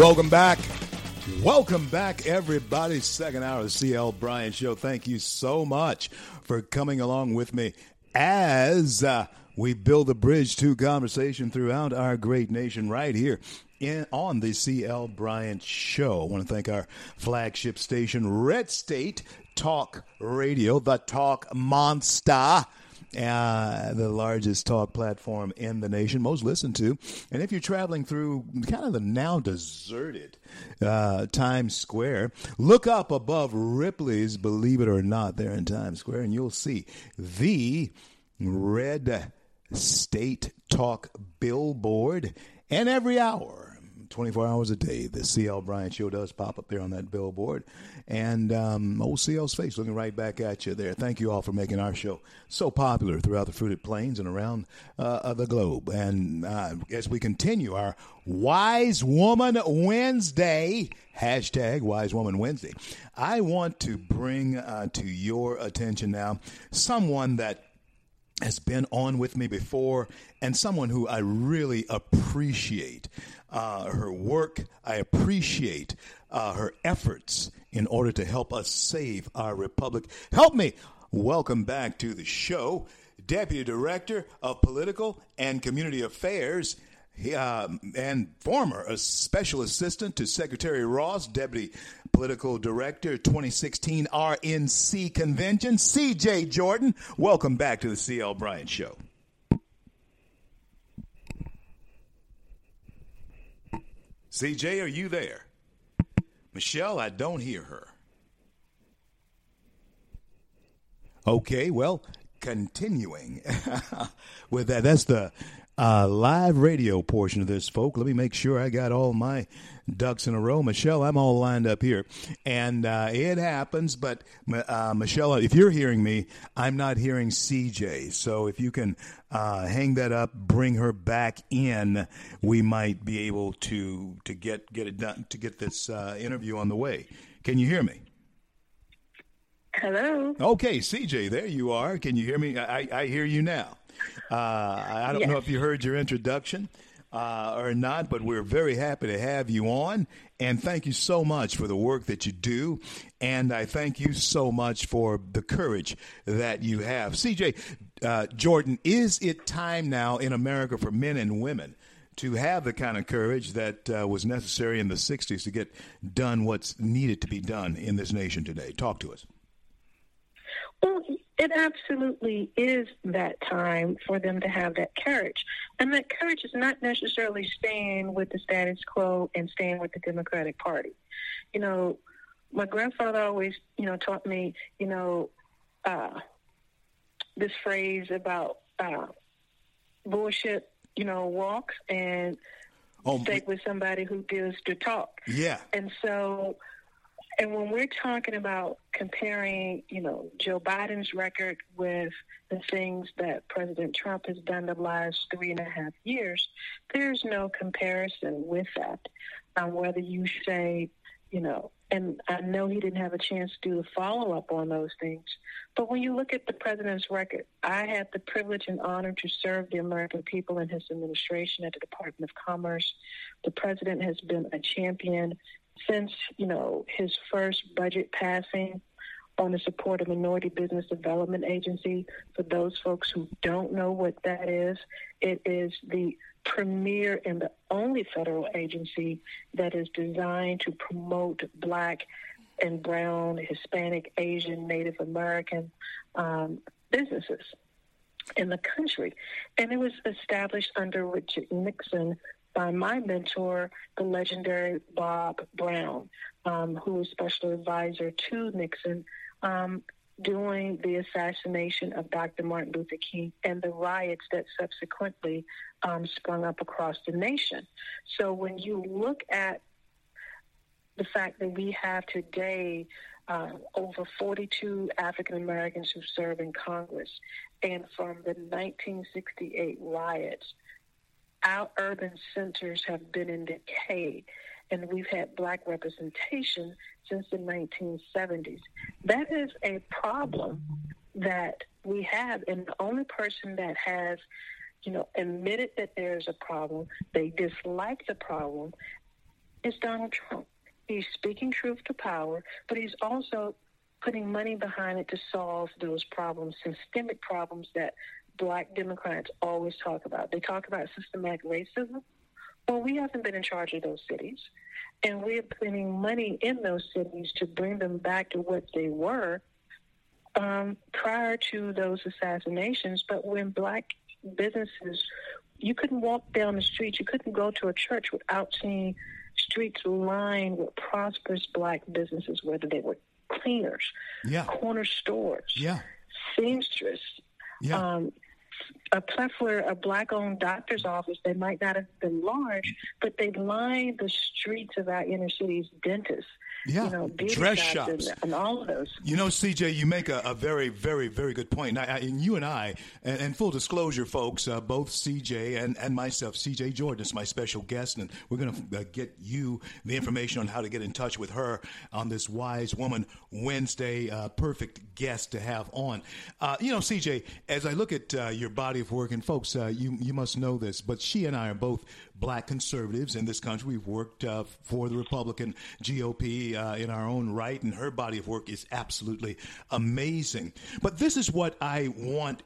Speaker 1: Welcome back. Welcome back, everybody. Second hour of CL Bryant Show. Thank you so much for coming along with me as uh, we build a bridge to conversation throughout our great nation right here in, on the CL Bryant Show. I want to thank our flagship station, Red State Talk Radio, the Talk Monster uh, the largest talk platform in the nation, most listened to. And if you're traveling through kind of the now deserted uh, Times Square, look up above Ripley's, believe it or not, there in Times Square, and you'll see the Red State Talk billboard. And every hour, 24 hours a day. The CL Bryant Show does pop up there on that billboard. And um, old CL's face looking right back at you there. Thank you all for making our show so popular throughout the fruited plains and around uh, the globe. And uh, as we continue our Wise Woman Wednesday, hashtag Wise Woman Wednesday, I want to bring uh, to your attention now someone that has been on with me before and someone who I really appreciate uh, her work. I appreciate uh, her efforts in order to help us save our republic. Help me welcome back to the show, Deputy Director of Political and Community Affairs. Uh, and former special assistant to Secretary Ross, Deputy Political Director, 2016 RNC Convention, CJ Jordan. Welcome back to the CL Bryant Show. CJ, are you there? Michelle, I don't hear her. Okay, well, continuing (laughs) with that, that's the uh, live radio portion of this, folk. Let me make sure I got all my ducks in a row. Michelle, I'm all lined up here. And uh, it happens, but uh, Michelle, if you're hearing me, I'm not hearing CJ. So if you can uh, hang that up, bring her back in, we might be able to to get get it done to get this uh, interview on the way. Can you hear me?
Speaker 6: Hello.
Speaker 1: Okay, CJ, there you are. Can you hear me? I, I hear you now. Uh, I don't yes. know if you heard your introduction uh, or not, but we're very happy to have you on. And thank you so much for the work that you do. And I thank you so much for the courage that you have. CJ uh, Jordan, is it time now in America for men and women? to have the kind of courage that uh, was necessary in the 60s to get done what's needed to be done in this nation today. Talk to us.
Speaker 6: Well, it absolutely is that time for them to have that courage. And that courage is not necessarily staying with the status quo and staying with the Democratic Party. You know, my grandfather always, you know, taught me, you know, uh, this phrase about uh, bullshit, you know, walks and oh, stay with somebody who gives the talk.
Speaker 1: Yeah.
Speaker 6: And so and when we're talking about comparing, you know, Joe Biden's record with the things that President Trump has done the last three and a half years, there's no comparison with that. Um, whether you say, you know, and I know he didn't have a chance to do the follow up on those things, but when you look at the president's record, I had the privilege and honor to serve the American people in his administration at the Department of Commerce. The president has been a champion since you know his first budget passing on the support of Minority Business Development Agency. For those folks who don't know what that is, it is the premier and the only federal agency that is designed to promote black and brown, Hispanic, Asian, Native American um, businesses in the country. And it was established under Richard Nixon by my mentor, the legendary Bob Brown, um, who was special advisor to Nixon um, during the assassination of Dr. Martin Luther King and the riots that subsequently um, sprung up across the nation. So when you look at the fact that we have today uh, over 42 African Americans who serve in Congress, and from the 1968 riots, our urban centers have been in decay and we've had black representation since the 1970s. That is a problem that we have, and the only person that has, you know, admitted that there's a problem, they dislike the problem, is Donald Trump. He's speaking truth to power, but he's also putting money behind it to solve those problems, systemic problems that black Democrats always talk about. They talk about systematic racism. Well, we haven't been in charge of those cities, and we're putting money in those cities to bring them back to what they were um, prior to those assassinations. But when black businesses, you couldn't walk down the street, you couldn't go to a church without seeing streets lined with prosperous black businesses, whether they were cleaners,
Speaker 1: yeah.
Speaker 6: corner stores,
Speaker 1: yeah.
Speaker 6: seamstress,
Speaker 1: yeah.
Speaker 6: um, a plethora of black-owned doctor's office. They might not have been large, but they lined the streets of our inner cities. Dentists,
Speaker 1: yeah,
Speaker 6: you know, beauty
Speaker 1: dress
Speaker 6: shops, and, and, all of those.
Speaker 1: You know, CJ, you make a, a very, very, very good point. And, I, and you and I, and, and full disclosure, folks, uh, both CJ and, and myself, CJ Jordan is my special guest, and we're going to uh, get you the information on how to get in touch with her on this Wise Woman Wednesday. Uh, perfect guest to have on. Uh, you know, CJ, as I look at uh, your body of work, and folks, uh, you you must know this, but she and I are both black conservatives in this country. We've worked uh, for the Republican GOP uh, in our own right, and her body of work is absolutely amazing. But this is what I want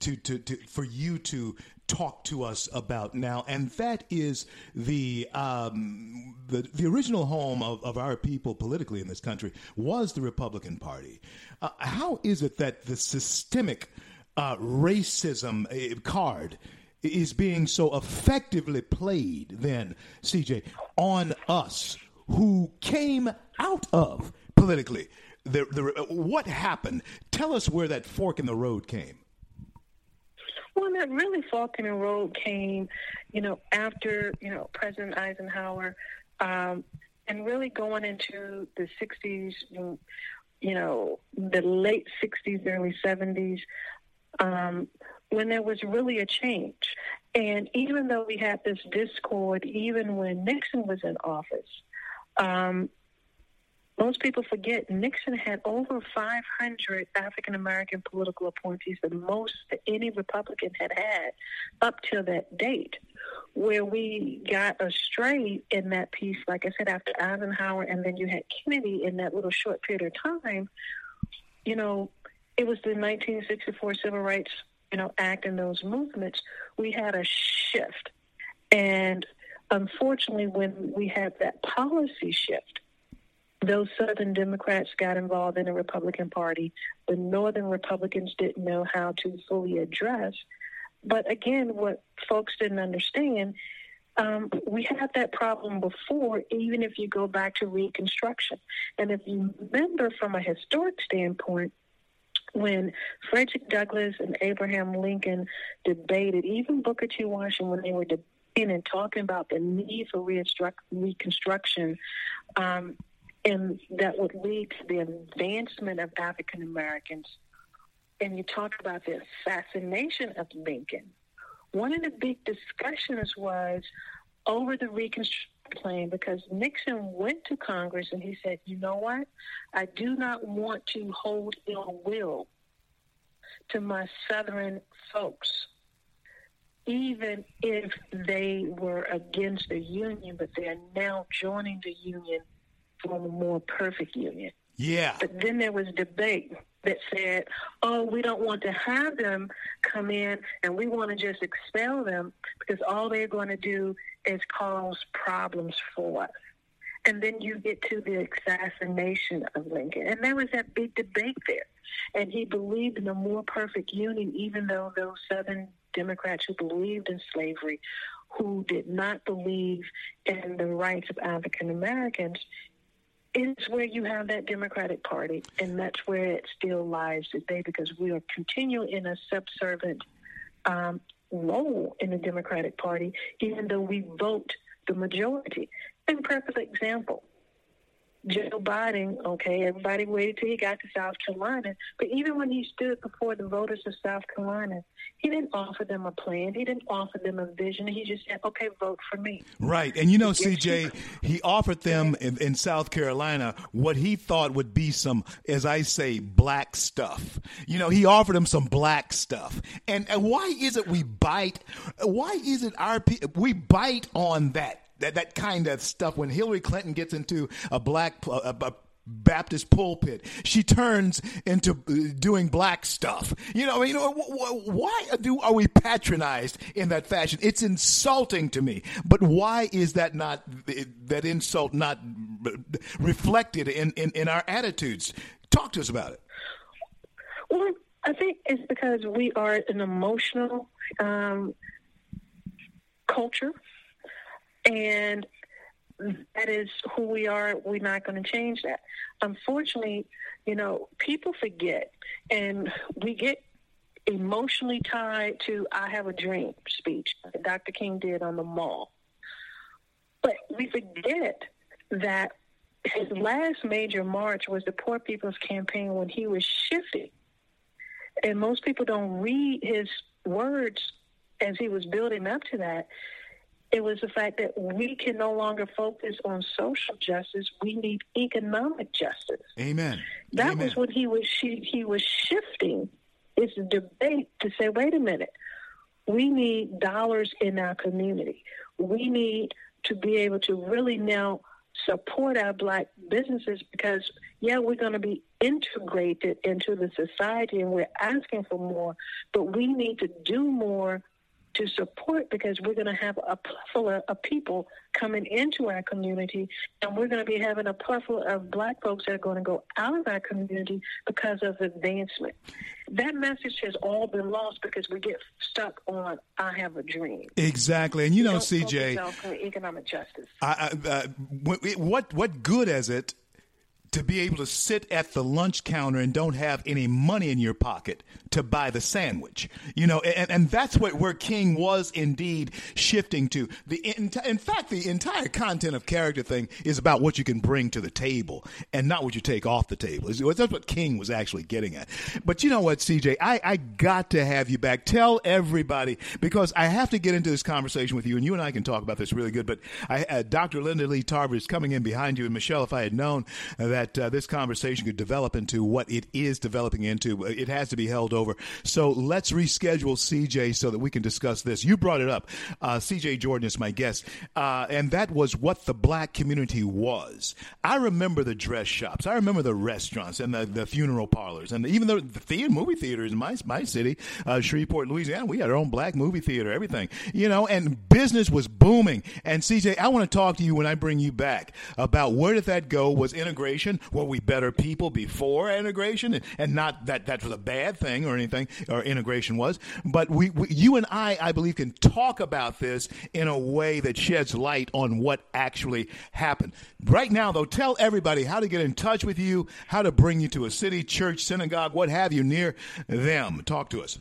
Speaker 1: to, to, to for you to talk to us about now, and that is the um, the, the original home of, of our people politically in this country was the Republican Party. Uh, how is it that the systemic uh, racism uh, card is being so effectively played then, CJ, on us who came out of politically. The, the, what happened? Tell us where that fork in the road came.
Speaker 6: Well, that really fork in the road came, you know, after, you know, President Eisenhower um, and really going into the 60s, you know, the late 60s, early 70s, um, when there was really a change. And even though we had this discord, even when Nixon was in office, um, most people forget Nixon had over 500 African American political appointees, the most that any Republican had had up till that date. Where we got astray in that piece, like I said, after Eisenhower, and then you had Kennedy in that little short period of time, you know, it was the 1964 Civil Rights you know, act in those movements, we had a shift. And unfortunately, when we had that policy shift, those Southern Democrats got involved in the Republican Party. The Northern Republicans didn't know how to fully address. But again, what folks didn't understand, um, we had that problem before, even if you go back to Reconstruction. And if you remember from a historic standpoint, when Frederick Douglass and Abraham Lincoln debated, even Booker T. Washington, when they were debating and talking about the need for reconstruction, um, and that would lead to the advancement of African Americans. And you talk about the assassination of Lincoln. One of the big discussions was over the Reconstruction plan because Nixon went to Congress and he said, you know what? I do not want to hold ill will to my Southern folks, even if they were against the Union, but they are now joining the Union for a more perfect Union.
Speaker 1: Yeah.
Speaker 6: But then there was debate that said, oh, we don't want to have them come in and we want to just expel them because all they're going to do is caused problems for us. And then you get to the assassination of Lincoln. And there was that big debate there. And he believed in a more perfect union, even though those Southern Democrats who believed in slavery who did not believe in the rights of African Americans, is where you have that Democratic Party, and that's where it still lies today because we are continuing in a subservient um, role in the Democratic Party, even though we vote the majority. And perfect example. Joe Biden, okay, everybody waited till he got to South Carolina. But even when he stood before the voters of South Carolina, he didn't offer them a plan. He didn't offer them a vision. He just said, okay, vote for me.
Speaker 1: Right. And you know, CJ, (laughs) he offered them in, in South Carolina what he thought would be some, as I say, black stuff. You know, he offered them some black stuff. And, and why is it we bite? Why is it our, we bite on that? That, that kind of stuff. When Hillary Clinton gets into a black a, a Baptist pulpit, she turns into uh, doing black stuff. You know, you know, why do are we patronized in that fashion? It's insulting to me. But why is that not that insult not reflected in in, in our attitudes? Talk to us about it.
Speaker 6: Well, I think it's because we are an emotional um, culture and that is who we are. We're not going to change that. Unfortunately, you know, people forget, and we get emotionally tied to "I have a dream" speech that Dr. King did on the mall. But we forget that his last major march was the Poor People's Campaign when he was shifting. And most people don't read his words as he was building up to that. It was the fact that we can no longer focus on social justice. We need economic justice.
Speaker 1: Amen.
Speaker 6: That
Speaker 1: Amen.
Speaker 6: was what he was she, he was shifting It's a debate to say, wait a minute, we need dollars in our community. We need to be able to really now support our black businesses because yeah we're going to be integrated into the society and we're asking for more but we need to do more to support because we're going to have a plethora of people coming into our community and we're going to be having a plethora of black folks that are going to go out of our community because of advancement. That message has all been lost because we get stuck on I have a dream.
Speaker 1: Exactly. And you know, CJ,
Speaker 6: economic justice.
Speaker 1: I, I, uh, what what good is it to be able to sit at the lunch counter and don't have any money in your pocket to buy the sandwich. You know, and, and that's what where King was indeed shifting to. The in, in fact, the entire content of character thing is about what you can bring to the table and not what you take off the table. That's what King was actually getting at. But you know what, CJ, I, I got to have you back. Tell everybody because I have to get into this conversation with you, and you and I can talk about this really good. But I, uh, Dr. Linda Lee Tarver is coming in behind you, and Michelle, if I had known that that uh, this conversation could develop into what it is developing into. It has to be held over. So let's reschedule CJ so that we can discuss this. You brought it up. Uh, CJ Jordan is my guest, uh, and that was what the black community was. I remember the dress shops. I remember the restaurants and the, the funeral parlors, and even the, the theater, movie theaters in my my city, uh, Shreveport, Louisiana. We had our own black movie theater, everything, you know, and business was booming. And CJ, I want to talk to you when I bring you back about where did that go? Was integration integration? Were we better people before integration? And not that that was a bad thing or anything, or integration was. But we, we, you and I, I believe, can talk about this in a way that sheds light on what actually happened. Right now, though, tell everybody how to get in touch with you, how to bring you to a city, church, synagogue, what have you, near them. Talk to us.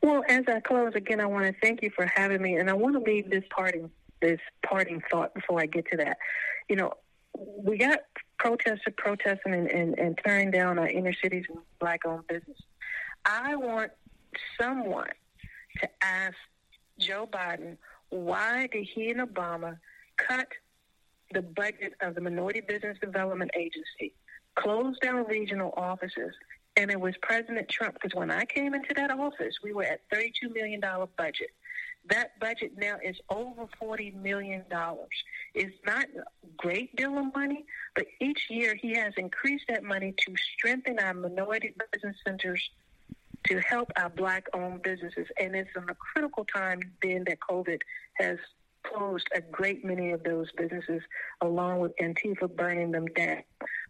Speaker 6: Well, as I close again, I want to thank you for having me, and I want to leave this parting this parting thought before I get to that. You know, we got protesters protesting and, and, and tearing down our inner cities and black owned business. I want someone to ask Joe Biden why did he and Obama cut the budget of the Minority Business Development Agency, close down regional offices, and it was President Trump. Because when I came into that office, we were at $32 million budget. That budget now is over $40 million. It's not a great deal of money, but each year he has increased that money to strengthen our minority business centers to help our black owned businesses. And it's in a critical time being that COVID has closed a great many of those businesses along with Antifa burning them down.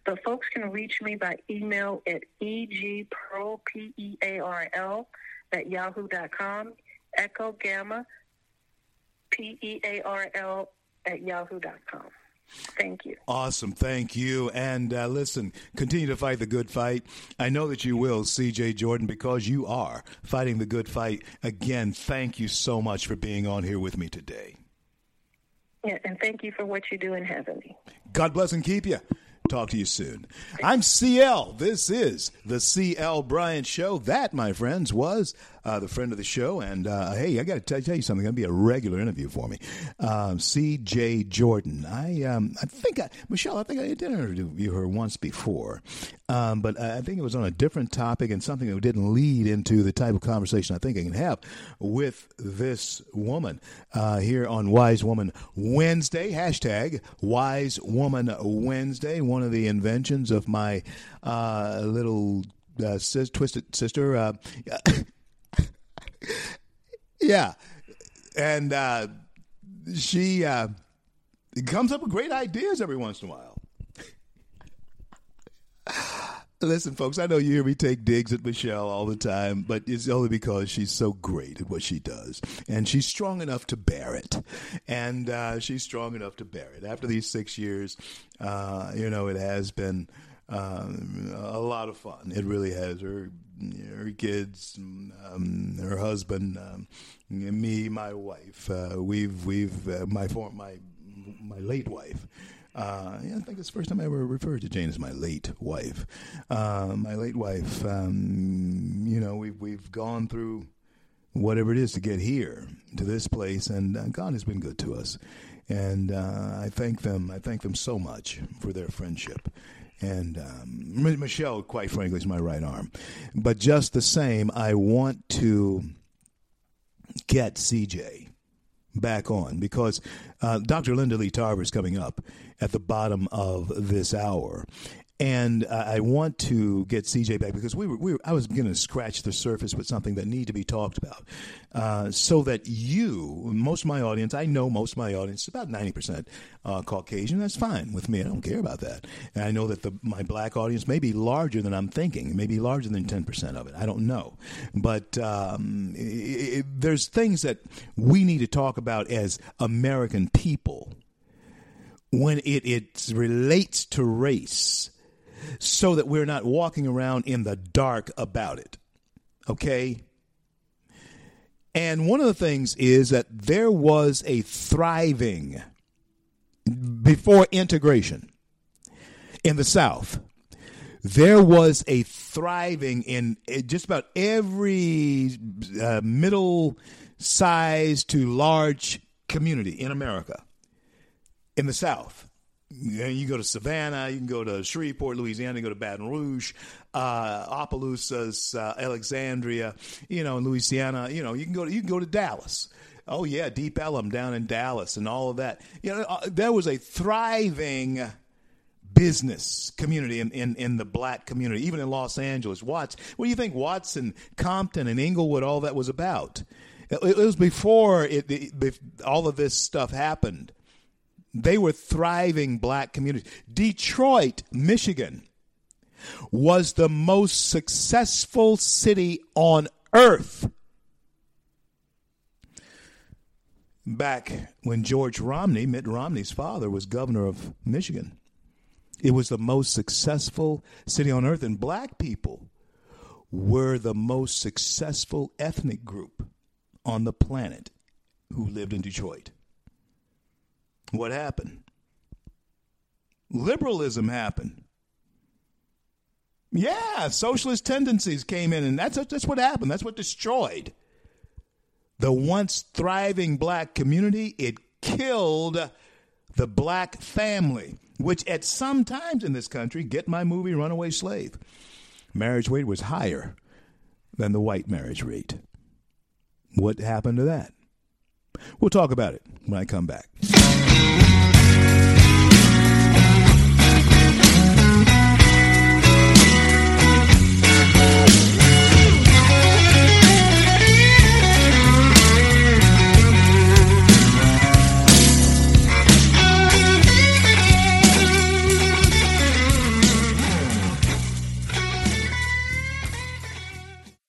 Speaker 6: But folks can reach me by email at egpearl, P-E-A-R-L, at yahoo.com, Echo Gamma P E A R L at yahoo.com. Thank you.
Speaker 1: Awesome. Thank you. And uh, listen, continue to fight the good fight. I know that you will, CJ Jordan, because you are fighting the good fight. Again, thank you so much for being on here with me today.
Speaker 6: Yeah, and thank you for what you do in heaven.
Speaker 1: God bless and keep you. Talk to you soon. I'm CL. This is the CL Bryant Show. That, my friends, was uh, the friend of the show. And uh, hey, I got to tell you something. Going to be a regular interview for me. Um, C.J. Jordan. I um, I think I, Michelle. I think I did interview her once before, um, but I think it was on a different topic and something that didn't lead into the type of conversation I think I can have with this woman uh, here on Wise Woman Wednesday. Hashtag Wise Woman Wednesday. One of the inventions of my uh, little uh, sis, twisted sister. Uh, (laughs) yeah, and uh, she uh, comes up with great ideas every once in a while. (laughs) Listen, folks, I know you hear me take digs at Michelle all the time, but it's only because she's so great at what she does. And she's strong enough to bear it. And uh, she's strong enough to bear it. After these six years, uh, you know, it has been um, a lot of fun. It really has. Her, her kids, um, her husband, um, me, my wife. Uh, we've, we've, uh, my form, my, my late wife. Uh, yeah, I think it's the first time I ever referred to Jane as my late wife. Uh, my late wife. Um, you know, we've we've gone through whatever it is to get here to this place, and uh, God has been good to us. And uh, I thank them. I thank them so much for their friendship. And um, Michelle, quite frankly, is my right arm. But just the same, I want to get CJ back on because uh, Dr. Linda Lee Tarver is coming up at the bottom of this hour. And uh, I want to get CJ back because we were, we were I was going to scratch the surface with something that need to be talked about, uh, so that you, most of my audience, I know most of my audience, about ninety percent uh, Caucasian. That's fine with me. I don't care about that. And I know that the my black audience may be larger than I'm thinking, maybe larger than ten percent of it. I don't know, but um, it, it, there's things that we need to talk about as American people when it, it relates to race so that we're not walking around in the dark about it. Okay? And one of the things is that there was a thriving before integration in the South. There was a thriving in just about every uh, middle sized to large community in America in the South. You go to Savannah, you can go to Shreveport, Louisiana, you go to Baton Rouge, uh, Opelousas, uh, Alexandria, you know, in Louisiana, you know, you can go to, you can go to Dallas. Oh yeah, Deep Ellum down in Dallas and all of that. You know, uh, there was a thriving business community in, in, in the black community, even in Los Angeles. Watts, what do you think Watts and Compton and Inglewood, all that was about? It, it was before it, it, all of this stuff happened. They were thriving black communities. Detroit, Michigan was the most successful city on earth back when George Romney, Mitt Romney's father, was governor of Michigan. It was the most successful city on earth, and black people were the most successful ethnic group on the planet who lived in Detroit. What happened? Liberalism happened. Yeah, socialist tendencies came in, and that's that's what happened. That's what destroyed the once thriving black community. It killed the black family, which at some times in this country, get my movie Runaway Slave, marriage rate was higher than the white marriage rate. What happened to that? We'll talk about it when I come back.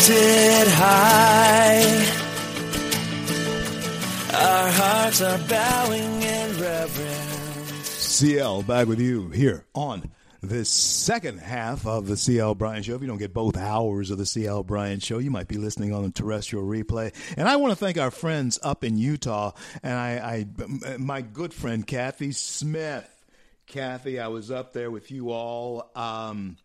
Speaker 5: Lifted high. Our hearts are bowing in reverence.
Speaker 1: CL back with you here on this second half of the CL Bryant Show. If you don't get both hours of the CL Bryant Show, you might be listening on the terrestrial replay. And I want to thank our friends up in Utah and I, I my good friend Kathy Smith. Kathy, I was up there with you all. Um,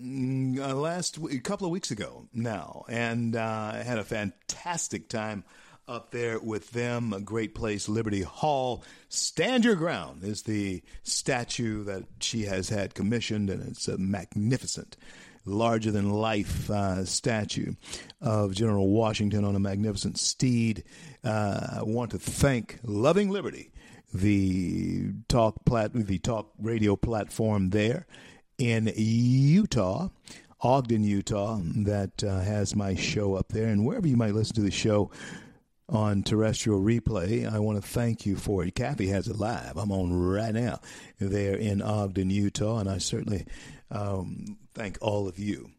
Speaker 1: uh, last couple of weeks ago now, and uh, had a fantastic time up there with them. A great place, Liberty Hall. Stand Your Ground is the statue that she has had commissioned, and it's a magnificent, larger than life uh, statue of General Washington on a magnificent steed. Uh, I want to thank Loving Liberty. The talk plat- the talk radio platform there in Utah, Ogden, Utah, that uh, has my show up there. And wherever you might listen to the show on terrestrial replay, I want to thank you for it. Kathy has it live. I'm on right now there in Ogden, Utah. And I certainly um, thank all of you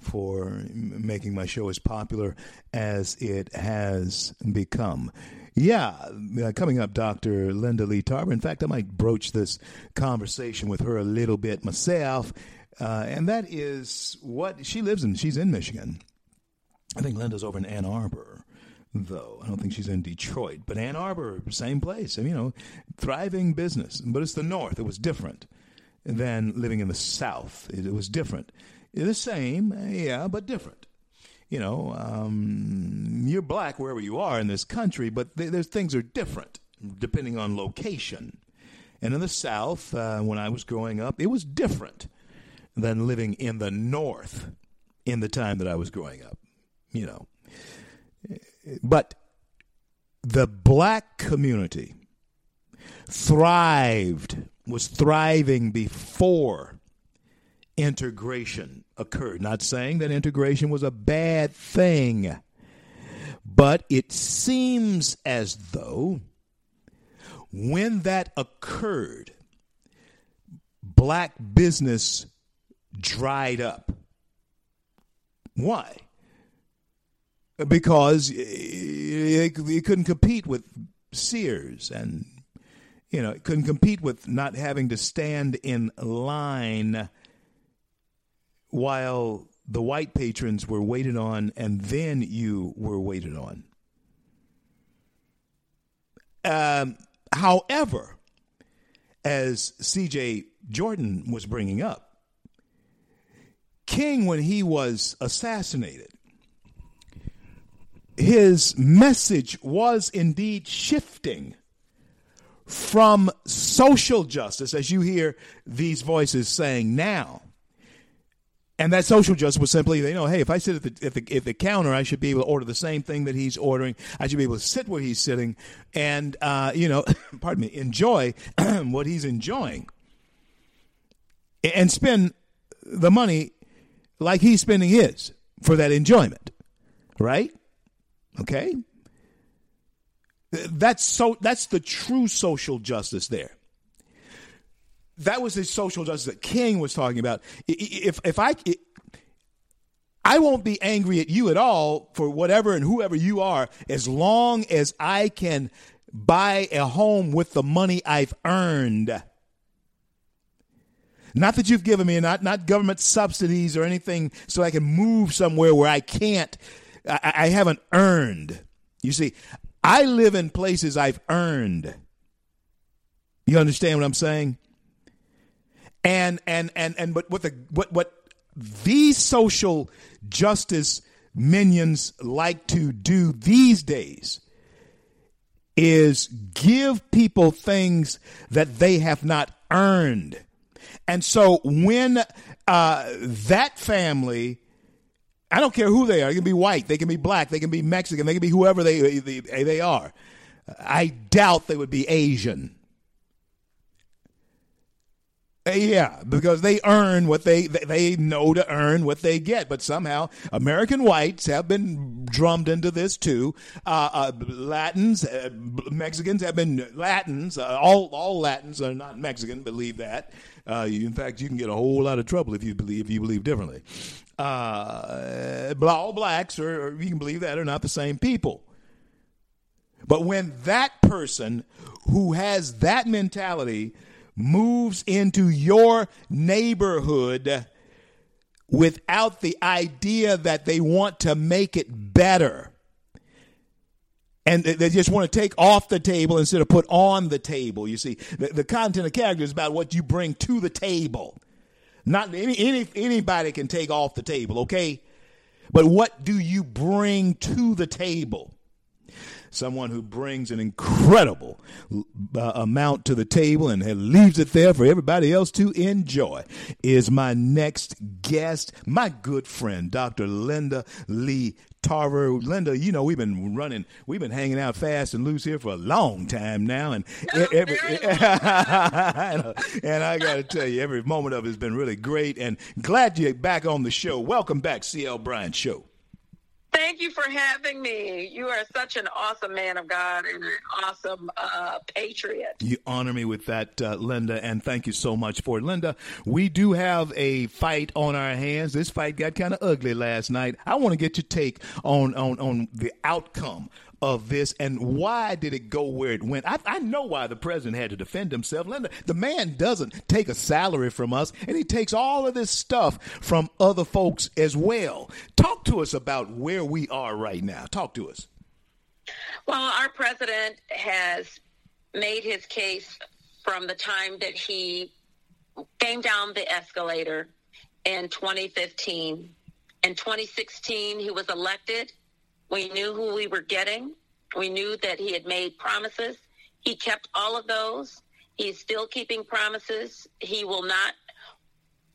Speaker 1: for making my show as popular as it has become. Yeah, uh, coming up, Dr. Linda Lee Tarver. In fact, I might broach this conversation with her a little bit myself, uh, and that is what she lives in. She's in Michigan. I think Linda's over in Ann Arbor, though. I don't think she's in Detroit, but Ann Arbor, same place. And, you know, thriving business, but it's the North. It was different than living in the South. It, it was different. The same, yeah, but different you know, um, you're black wherever you are in this country, but th- there's things are different depending on location. And in the South, uh, when I was growing up, it was different than living in the North in the time that I was growing up, you know. But the black community thrived, was thriving before integration occurred. Not saying that integration was a bad thing, but it seems as though when that occurred, black business dried up. Why? Because it, couldn't compete with Sears and you know, it couldn't compete with not having to stand in line while the white patrons were waited on and then you were waited on. Um, however, as CJ Jordan was bringing up, King, when he was assassinated, his message was indeed shifting from social justice, as you hear these voices saying now, and that social justice was simply, you know, hey, if I sit at the, at the, at the counter, I should be able to order the same thing that he's ordering. I should be able to sit where he's sitting and, uh, you know, (coughs) pardon me, enjoy (coughs) what he's enjoying and spend the money like he's spending his for that enjoyment. Right? Okay? That's so that's the true social justice there that was the social justice that King was talking about. If if I I won't be angry at you at all for whatever and whoever you are, as long as I can buy a home with the money I've earned. Not that you've given me, not not government subsidies or anything, so I can move somewhere where I can't. I, I haven't earned. You see, I live in places I've earned. You understand what I'm saying? And and and and but what the what what the social justice minions like to do these days is give people things that they have not earned. And so when uh, that family, I don't care who they are, they can be white, they can be black, they can be Mexican, they can be whoever they, they, they are. I doubt they would be Asian. Uh, yeah, because they earn what they they know to earn what they get, but somehow American whites have been drummed into this too. Uh, uh, Latins, uh, Mexicans have been Latins. Uh, all all Latins are not Mexican. Believe that. Uh, in fact, you can get a whole lot of trouble if you believe if you believe differently. all blacks, or you can believe that, are not the same people. But when that person who has that mentality moves into your neighborhood without the idea that they want to make it better. And they just want to take off the table instead of put on the table. You see, the, the content of character is about what you bring to the table. Not any, any anybody can take off the table, okay? But what do you bring to the table? Someone who brings an incredible uh, amount to the table and leaves it there for everybody else to enjoy, is my next guest, my good friend, Dr. Linda Lee Tarver. Linda, you know, we've been running, we've been hanging out fast and loose here for a long time now. And, every, (laughs) and I got to tell you, every moment of it has been really great and glad you're back on the show. Welcome back, CL Bryant Show.
Speaker 7: Thank you for having me. You are such an awesome man of God and an awesome uh, patriot.
Speaker 1: You honor me with that, uh, Linda, and thank you so much for it. Linda, we do have a fight on our hands. This fight got kind of ugly last night. I want to get your take on, on, on the outcome of this and why did it go where it went? I, I, know why the president had to defend himself. Linda, the man doesn't take a salary from us and he takes all of this stuff from other folks as well. Talk to us about where we are right now. Talk to us.
Speaker 7: Well, our president has made his case from the time that he came down the escalator in 2015. In 2016, he was elected we knew who we were getting. We knew that he had made promises. He kept all of those. He's still keeping promises. He will not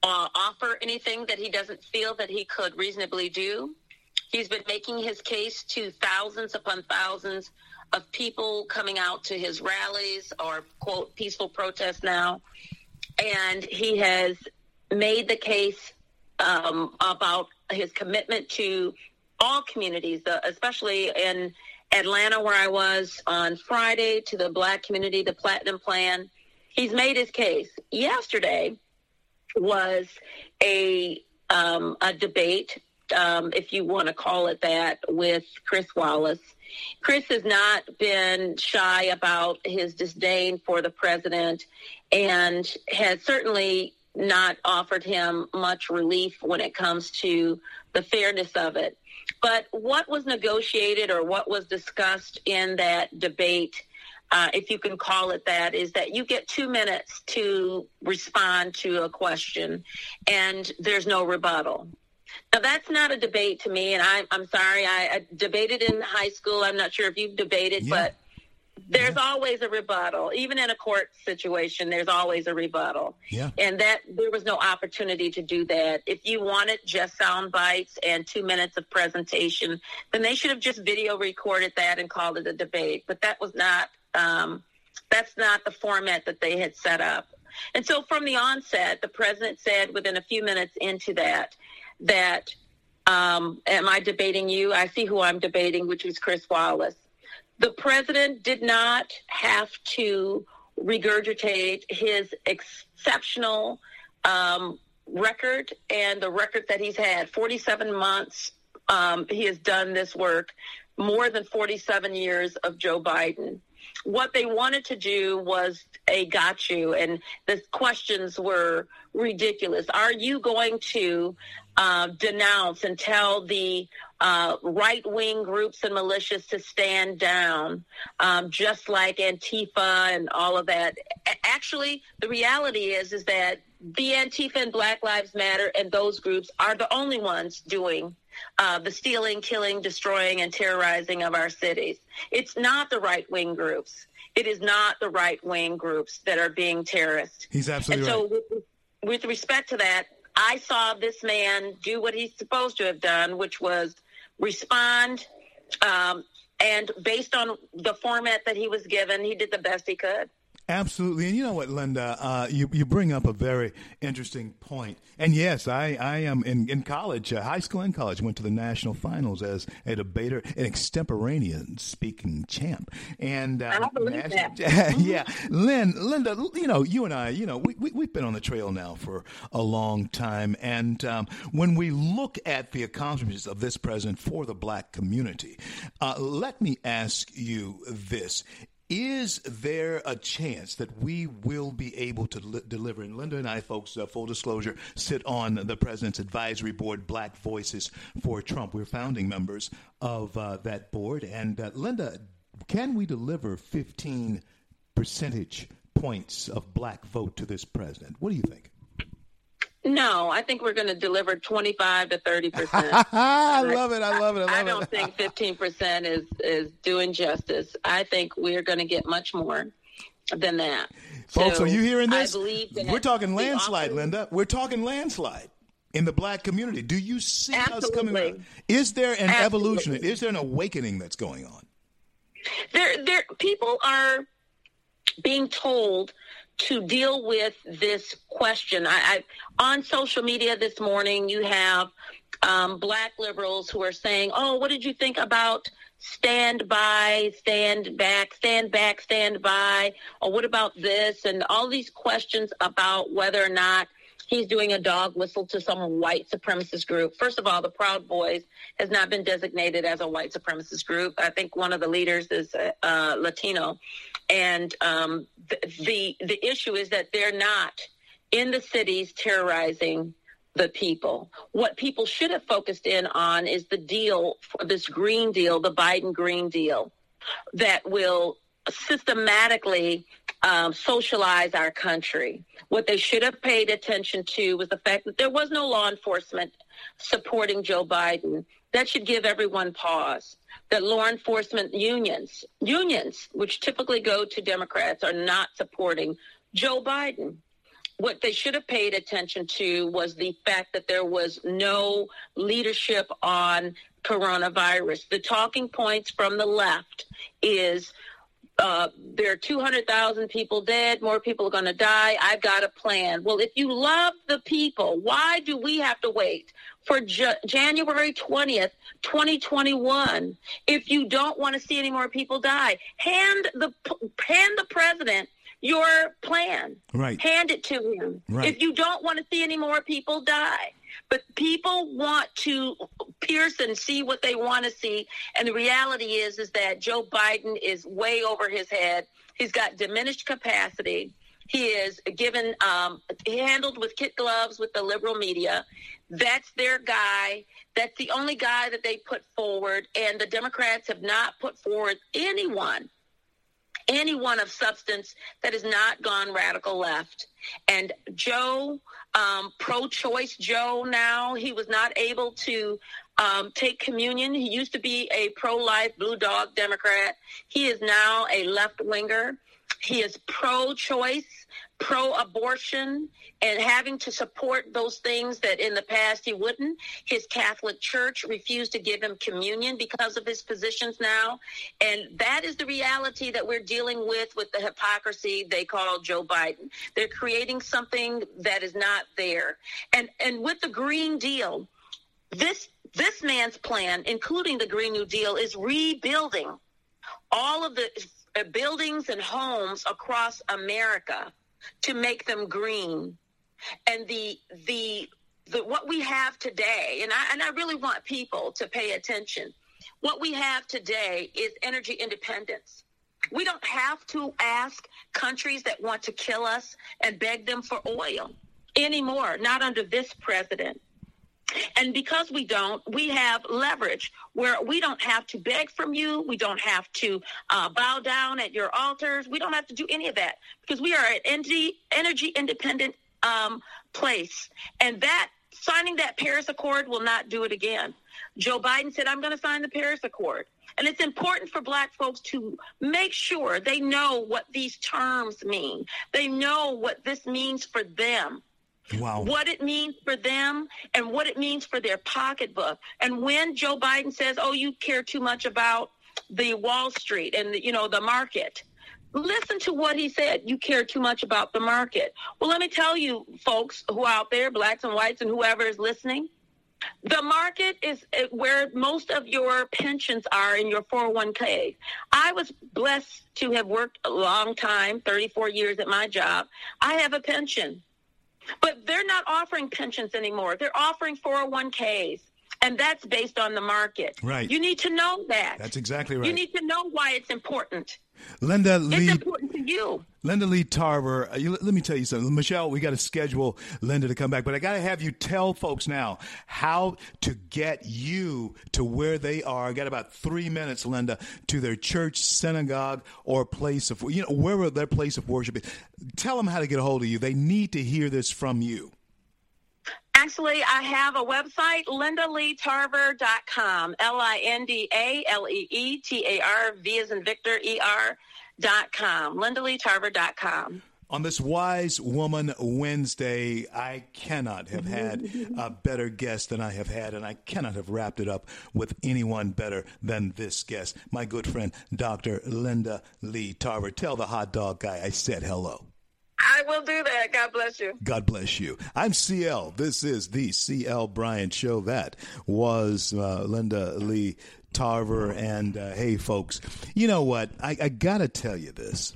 Speaker 7: uh, offer anything that he doesn't feel that he could reasonably do. He's been making his case to thousands upon thousands of people coming out to his rallies or, quote, peaceful protests now. And he has made the case um, about his commitment to all communities, uh, especially in Atlanta, where I was on Friday, to the black community, the Platinum Plan. He's made his case. Yesterday was a um, a debate, um, if you want to call it that, with Chris Wallace. Chris has not been shy about his disdain for the president and has certainly not offered him much relief when it comes to the fairness of it. But what was negotiated or what was discussed in that debate, uh, if you can call it that, is that you get two minutes to respond to a question and there's no rebuttal. Now, that's not a debate to me, and I, I'm sorry, I, I debated in high school. I'm not sure if you've debated, yeah. but there's always a rebuttal. Even in a court situation, there's always a rebuttal.
Speaker 1: Yeah.
Speaker 7: And that there was no opportunity to do that. If you wanted just sound bites and two minutes of presentation, then they should have just video recorded that and called it a debate. But that was not um, that's not the format that they had set up. And so from the onset, the president said within a few minutes into that that um, am I debating you? I see who I'm debating, which is Chris Wallace the president did not have to regurgitate his exceptional um, record and the record that he's had. 47 months um, he has done this work more than 47 years of joe biden. What they wanted to do was a got you and the questions were ridiculous. Are you going to uh, denounce and tell the uh, right wing groups and militias to stand down, um, just like Antifa and all of that. A- actually, the reality is is that the Antifa and Black Lives Matter and those groups are the only ones doing uh, the stealing, killing, destroying, and terrorizing of our cities. It's not the right wing groups. It is not the right wing groups that are being terrorists.
Speaker 1: He's absolutely
Speaker 7: and so,
Speaker 1: right.
Speaker 7: with, with respect to that, I saw this man do what he's supposed to have done, which was respond. Um, and based on the format that he was given, he did the best he could.
Speaker 1: Absolutely, and you know what, Linda, uh, you you bring up a very interesting point. And yes, I, I am in in college, uh, high school and college, went to the national finals as a debater, an extemporaneous speaking champ. And uh,
Speaker 7: I believe
Speaker 1: national-
Speaker 7: that. (laughs)
Speaker 1: yeah, Lynn, Linda, you know, you and I, you know, we, we we've been on the trail now for a long time, and um, when we look at the accomplishments of this president for the black community, uh, let me ask you this. Is there a chance that we will be able to li- deliver? And Linda and I, folks, uh, full disclosure, sit on the president's advisory board, Black Voices for Trump. We're founding members of uh, that board. And uh, Linda, can we deliver 15 percentage points of black vote to this president? What do you think?
Speaker 7: No, I think we're going to deliver 25 to 30 (laughs) percent.
Speaker 1: I love it. I love it. I love
Speaker 7: I don't think 15 percent is is doing justice. I think we're going to get much more than that.
Speaker 1: Folks,
Speaker 7: So
Speaker 1: are you hearing this?
Speaker 7: I believe that
Speaker 1: We're talking landslide, Linda. We're talking landslide in the black community. Do you see us coming?
Speaker 7: Absolutely.
Speaker 1: Is there an
Speaker 7: Absolutely.
Speaker 1: evolution? Is there an awakening that's going on?
Speaker 7: there there people are being told to deal with this question. I, I on social media this morning you have um, black liberals who are saying, "Oh, what did you think about stand by, stand back, stand back, stand by, or what about this?" And all these questions about whether or not he's doing a dog whistle to some white supremacist group. First of all, the Proud Boys has not been designated as a white supremacist group. I think one of the leaders is uh, uh, Latino, and um, the, the the issue is that they're not in the cities terrorizing the people. What people should have focused in on is the deal for this Green Deal, the Biden Green Deal, that will systematically um, socialize our country. What they should have paid attention to was the fact that there was no law enforcement supporting Joe Biden. That should give everyone pause. That law enforcement unions, unions, which typically go to Democrats, are not supporting Joe Biden. What they should have paid attention to was the fact that there was no leadership on coronavirus. The talking points from the left is uh, there are 200,000 people dead. More people are going to die. I've got a plan. Well, if you love the people, why do we have to wait for J- January 20th, 2021? If you don't want to see any more people die, hand the hand the president your plan.
Speaker 1: Right.
Speaker 7: Hand it to him.
Speaker 1: Right.
Speaker 7: If you don't want to see any more people die. But people want to pierce and see what they want to see. And the reality is, is that Joe Biden is way over his head. He's got diminished capacity. He is given, um, handled with kit gloves with the liberal media. That's their guy. That's the only guy that they put forward. And the Democrats have not put forward anyone anyone of substance that has not gone radical left. And Joe, um, pro choice Joe now, he was not able to um, take communion. He used to be a pro life blue dog Democrat. He is now a left winger. He is pro choice, pro abortion, and having to support those things that in the past he wouldn't. His Catholic Church refused to give him communion because of his positions now. And that is the reality that we're dealing with with the hypocrisy they call Joe Biden. They're creating something that is not there. And and with the Green Deal, this this man's plan, including the Green New Deal, is rebuilding all of the buildings and homes across America to make them green. And the the the what we have today, and I and I really want people to pay attention. What we have today is energy independence. We don't have to ask countries that want to kill us and beg them for oil anymore, not under this president. And because we don't, we have leverage where we don't have to beg from you. We don't have to uh, bow down at your altars. We don't have to do any of that because we are an energy, energy independent um, place. And that signing that Paris Accord will not do it again. Joe Biden said, I'm going to sign the Paris Accord. And it's important for black folks to make sure they know what these terms mean. They know what this means for them.
Speaker 1: Wow.
Speaker 7: What it means for them and what it means for their pocketbook. And when Joe Biden says, "Oh, you care too much about the Wall Street and the, you know the market," listen to what he said. You care too much about the market. Well, let me tell you, folks who are out there, blacks and whites, and whoever is listening. The market is uh, where most of your pensions are in your 401k. I was blessed to have worked a long time, 34 years at my job. I have a pension. But they're not offering pensions anymore. They're offering 401ks. And that's based on the market.
Speaker 1: Right.
Speaker 7: You need to know that.
Speaker 1: That's exactly right.
Speaker 7: You need to know why it's important.
Speaker 1: Linda Lee.
Speaker 7: It's important to you.
Speaker 1: Linda Lee Tarver, uh, let me tell you something. Michelle, we got to schedule Linda to come back, but I got to have you tell folks now how to get you to where they are. I got about three minutes, Linda, to their church, synagogue, or place of, you know, wherever their place of worship is. Tell them how to get a hold of you. They need to hear this from you.
Speaker 7: Actually, I have a website, lindaleetarver.com, L-I-N-D-A-L-E-E-T-A-R, V as in Victor, E-R, dot com, lindaleetarver.com.
Speaker 1: On this Wise Woman Wednesday, I cannot have had (laughs) a better guest than I have had, and I cannot have wrapped it up with anyone better than this guest, my good friend, Dr. Linda Lee Tarver. Tell the hot dog guy I said hello.
Speaker 7: I will do that. God bless you.
Speaker 1: God bless you. I'm CL. This is the CL Bryant Show. That was uh, Linda Lee Tarver. And uh, hey, folks, you know what? I, I got to tell you this.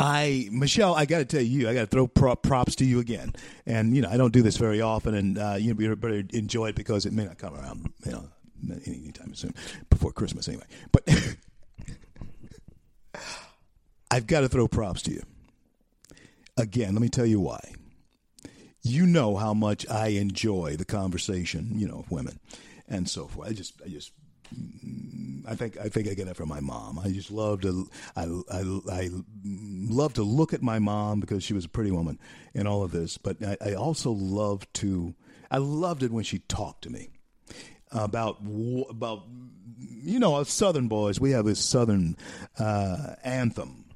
Speaker 1: I Michelle, I got to tell you, I got to throw prop, props to you again. And you know, I don't do this very often, and uh, you know, better enjoy it because it may not come around, you know, anytime soon before Christmas, anyway. But (laughs) I've got to throw props to you again. Let me tell you why. You know how much I enjoy the conversation, you know, of women and so forth. I just, I just I think I think I get it from my mom. I just love to I, I, I love to look at my mom because she was a pretty woman in all of this. But I, I also love to I loved it when she talked to me about about you know us Southern boys. We have this Southern uh, anthem.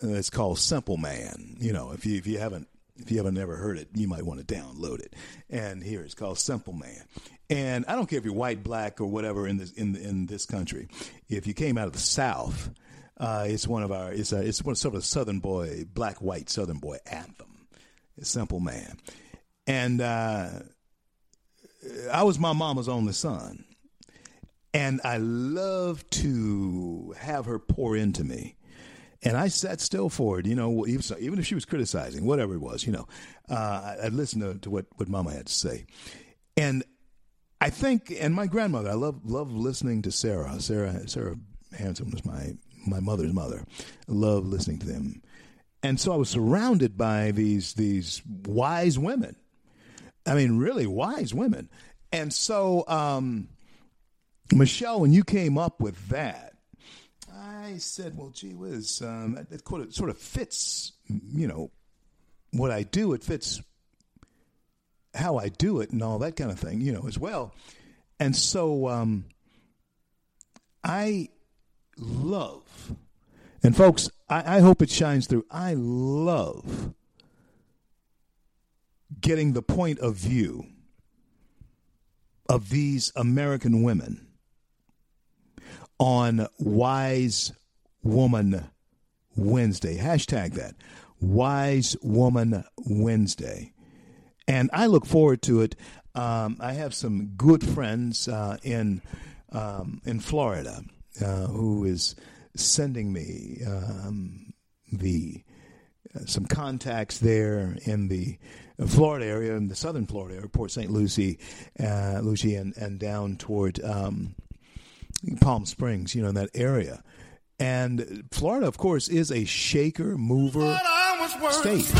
Speaker 1: It's called "Simple Man." You know, if you if you haven't if you haven't ever heard it, you might want to download it. And here it's called "Simple Man." And I don't care if you're white, black, or whatever in this in in this country. If you came out of the South, uh, it's one of our it's a, it's one sort of a Southern boy, black white Southern boy anthem. It's simple man, and uh, I was my mama's only son, and I love to have her pour into me. And I sat still for it, you know, even, even if she was criticizing, whatever it was, you know, uh, I'd listen to, to what, what mama had to say. And I think, and my grandmother, I love love listening to Sarah. Sarah Sarah Hanson was my my mother's mother. I love listening to them, and so I was surrounded by these these wise women. I mean, really wise women. And so, um, Michelle, when you came up with that, I said, "Well, gee whiz, um, it, it sort of fits, you know, what I do. It fits how I do it and all that kind of thing, you know, as well. And so um, I love, and folks, I, I hope it shines through. I love getting the point of view of these American women on Wise Woman Wednesday. Hashtag that. Wise Woman Wednesday and I look forward to it. Um, I have some good friends uh, in um, in Florida uh, who is sending me um, the uh, some contacts there in the Florida area, in the southern Florida area, Port St. Lucie, uh, Lucie, and, and down toward um, Palm Springs, you know, in that area. And Florida, of course, is a shaker mover state.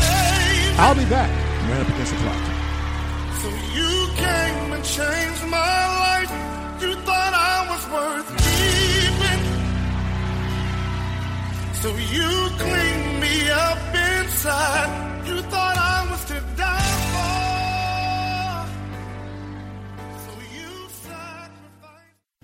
Speaker 1: I'll be back. Right up against the clock.
Speaker 2: So you came and changed my life. You thought I was worth keeping. So you cleaned me up inside. You thought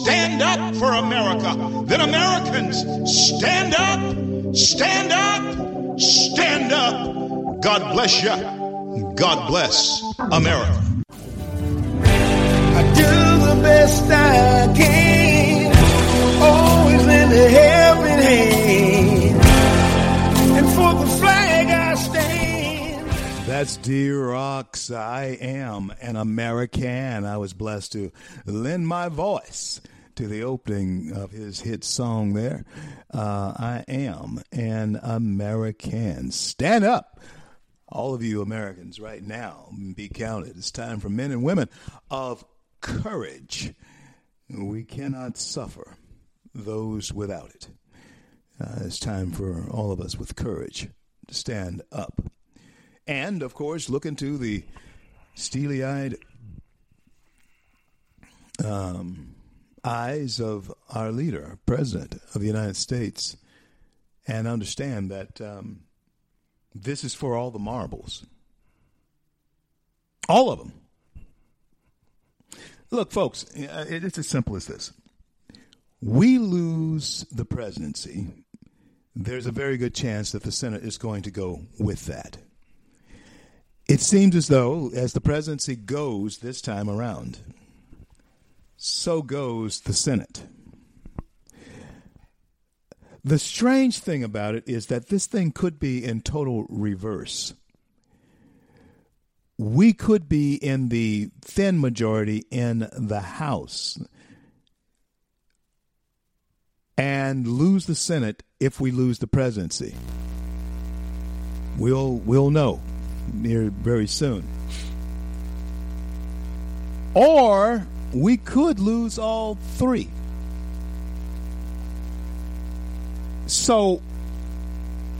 Speaker 4: Stand up for America. Then Americans, stand up, stand up, stand up. God bless you. God bless America.
Speaker 5: I do the best I can, always lend a helping hand, and for the flag.
Speaker 1: That's Dear Rocks. I am an American. I was blessed to lend my voice to the opening of his hit song there. Uh, I am an American. Stand up. All of you Americans right now, be counted. It's time for men and women of courage. We cannot suffer those without it. Uh, it's time for all of us with courage to stand up. And, of course, look into the steely eyed um, eyes of our leader, President of the United States, and understand that um, this is for all the marbles. All of them. Look, folks, uh, it's as simple as this. We lose the presidency, there's a very good chance that the Senate is going to go with that. It seems as though, as the presidency goes this time around, so goes the Senate. The strange thing about it is that this thing could be in total reverse. We could be in the thin majority in the House and lose the Senate if we lose the presidency. We'll we'll know near very soon. Or we could lose all three. So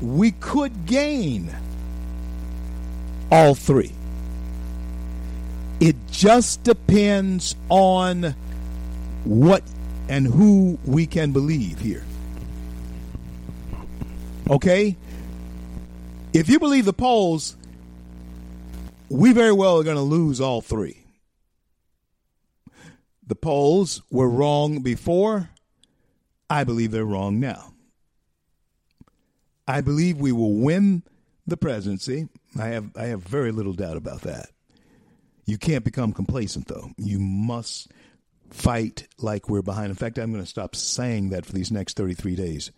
Speaker 1: we could gain all three. It just depends on what and who we can believe here. Okay? If you believe the polls, we very well are going to lose all three. The polls were wrong before. I believe they're wrong now. I believe we will win the presidency. I have I have very little doubt about that. You can't become complacent though. You must fight like we're behind. In fact, I'm going to stop saying that for these next 33 days.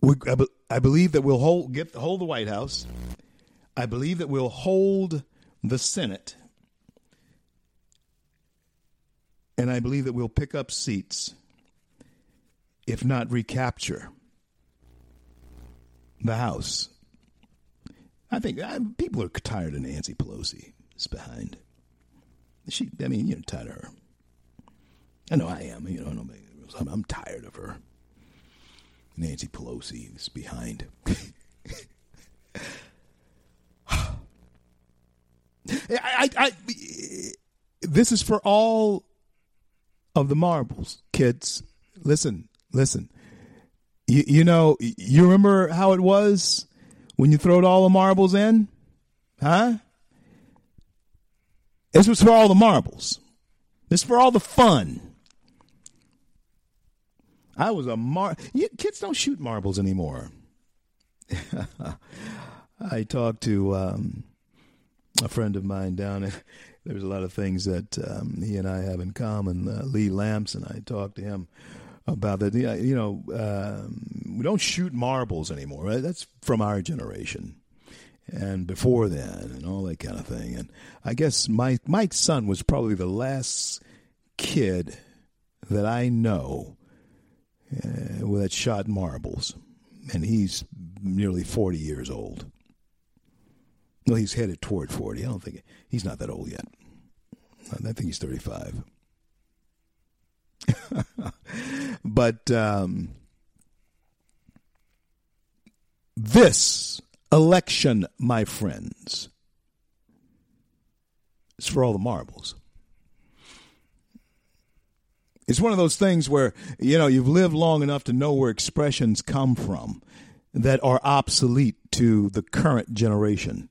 Speaker 1: We, I, believe that we'll hold get hold the White House. I believe that we'll hold the Senate. And I believe that we'll pick up seats, if not recapture the House. I think I, people are tired of Nancy Pelosi. Is behind. She, I mean, you're tired of her. I know I am. You know, I'm, I'm tired of her. Nancy Pelosi is behind. I, I, I, this is for all of the marbles, kids. Listen, listen. You, you know, you remember how it was when you throwed all the marbles in, huh? This was for all the marbles. This for all the fun. I was a mar. You, kids don't shoot marbles anymore. (laughs) I talked to um, a friend of mine down. There's a lot of things that um, he and I have in common. Uh, Lee Lamson. I talked to him about that. You know, um, we don't shoot marbles anymore. Right? That's from our generation. and before then and all that kind of thing. And I guess my my son was probably the last kid that I know uh, that shot marbles, and he's nearly forty years old. Well, he's headed toward forty. I don't think he's not that old yet. I think he's thirty-five. (laughs) but um, this election, my friends, is for all the marbles. It's one of those things where, you know, you've lived long enough to know where expressions come from that are obsolete to the current generation.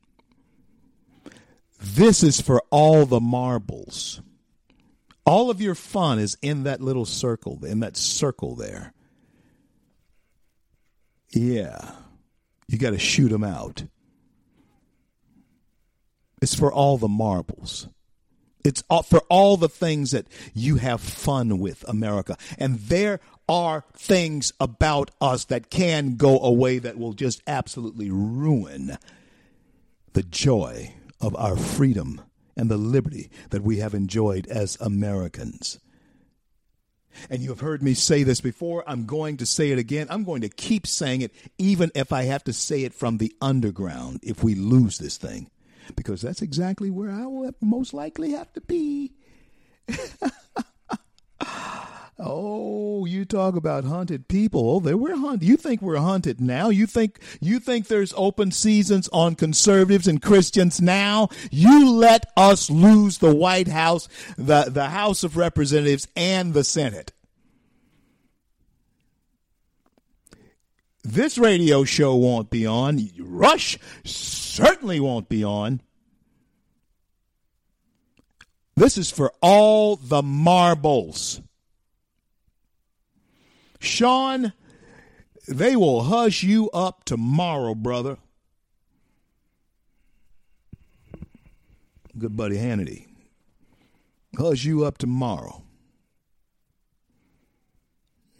Speaker 1: This is for all the marbles. All of your fun is in that little circle, in that circle there. Yeah. You got to shoot them out. It's for all the marbles. It's for all the things that you have fun with, America. And there are things about us that can go away that will just absolutely ruin the joy of our freedom and the liberty that we have enjoyed as Americans. And you have heard me say this before. I'm going to say it again. I'm going to keep saying it, even if I have to say it from the underground if we lose this thing, because that's exactly where I will most likely have to be. (laughs) Oh, you talk about hunted people. Oh, they were hunted. You think we're hunted now? You think you think there's open seasons on conservatives and Christians now? You let us lose the White House, the, the House of Representatives, and the Senate. This radio show won't be on. Rush certainly won't be on. This is for all the marbles. Sean, they will hush you up tomorrow, brother. Good buddy Hannity. Hush you up tomorrow.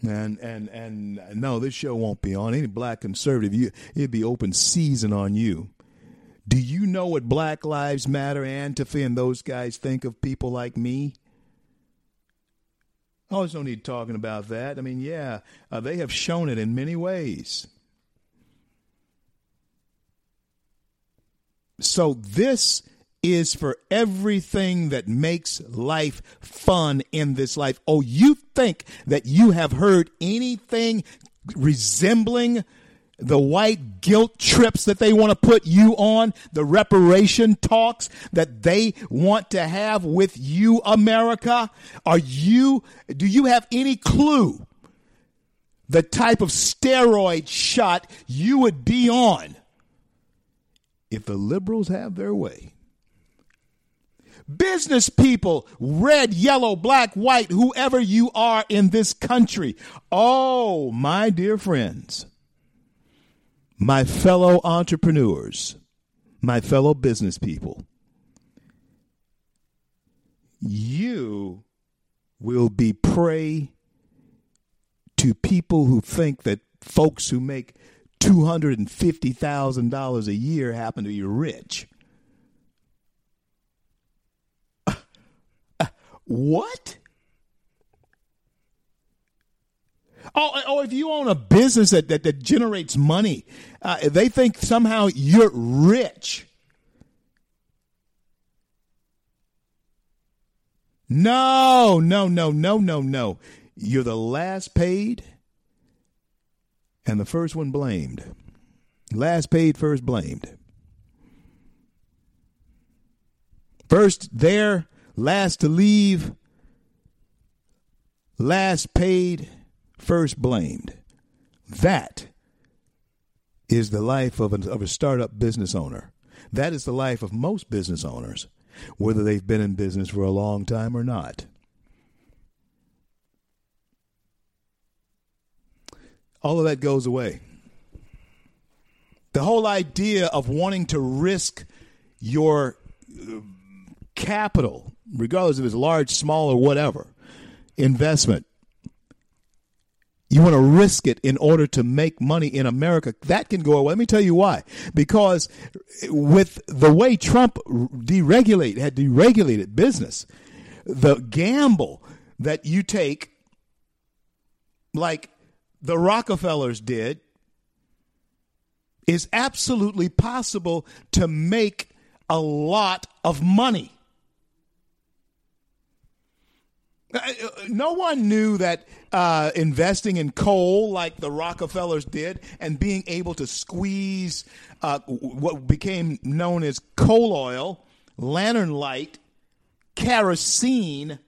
Speaker 1: And and and no, this show won't be on. Any black conservative, you it'd be open season on you. Do you know what Black Lives Matter, Antifa, and those guys think of people like me? Oh, there's no need talking about that. I mean, yeah, uh, they have shown it in many ways. So this is for everything that makes life fun in this life. Oh, you think that you have heard anything resembling the white guilt trips that they want to put you on, the reparation talks that they want to have with you, America? Are you, do you have any clue the type of steroid shot you would be on if the liberals have their way? Business people, red, yellow, black, white, whoever you are in this country. Oh, my dear friends my fellow entrepreneurs, my fellow business people, you will be prey to people who think that folks who make $250,000 a year happen to be rich. What? Oh, oh, if you own a business that, that, that generates money, uh, they think somehow you're rich. No, no, no, no, no, no. You're the last paid and the first one blamed. Last paid, first blamed. First there, last to leave, last paid, first blamed. That is the life of a, of a startup business owner. That is the life of most business owners, whether they've been in business for a long time or not. All of that goes away. The whole idea of wanting to risk your capital, regardless if it's large, small, or whatever, investment You want to risk it in order to make money in America. That can go away. Let me tell you why. Because with the way Trump deregulate had deregulated business, the gamble that you take, like the Rockefellers did, is absolutely possible to make a lot of money. Uh, no one knew that uh, investing in coal like the Rockefellers did and being able to squeeze uh, what became known as coal oil, lantern light, kerosene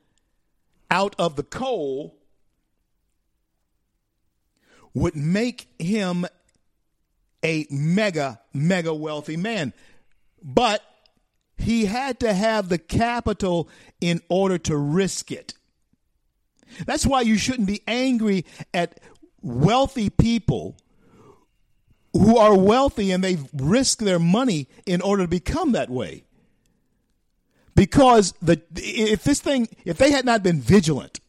Speaker 1: out of the coal would make him a mega, mega wealthy man. But he had to have the capital in order to risk it. That's why you shouldn't be angry at wealthy people who are wealthy and they risk their money in order to become that way. Because the if this thing if they had not been vigilant,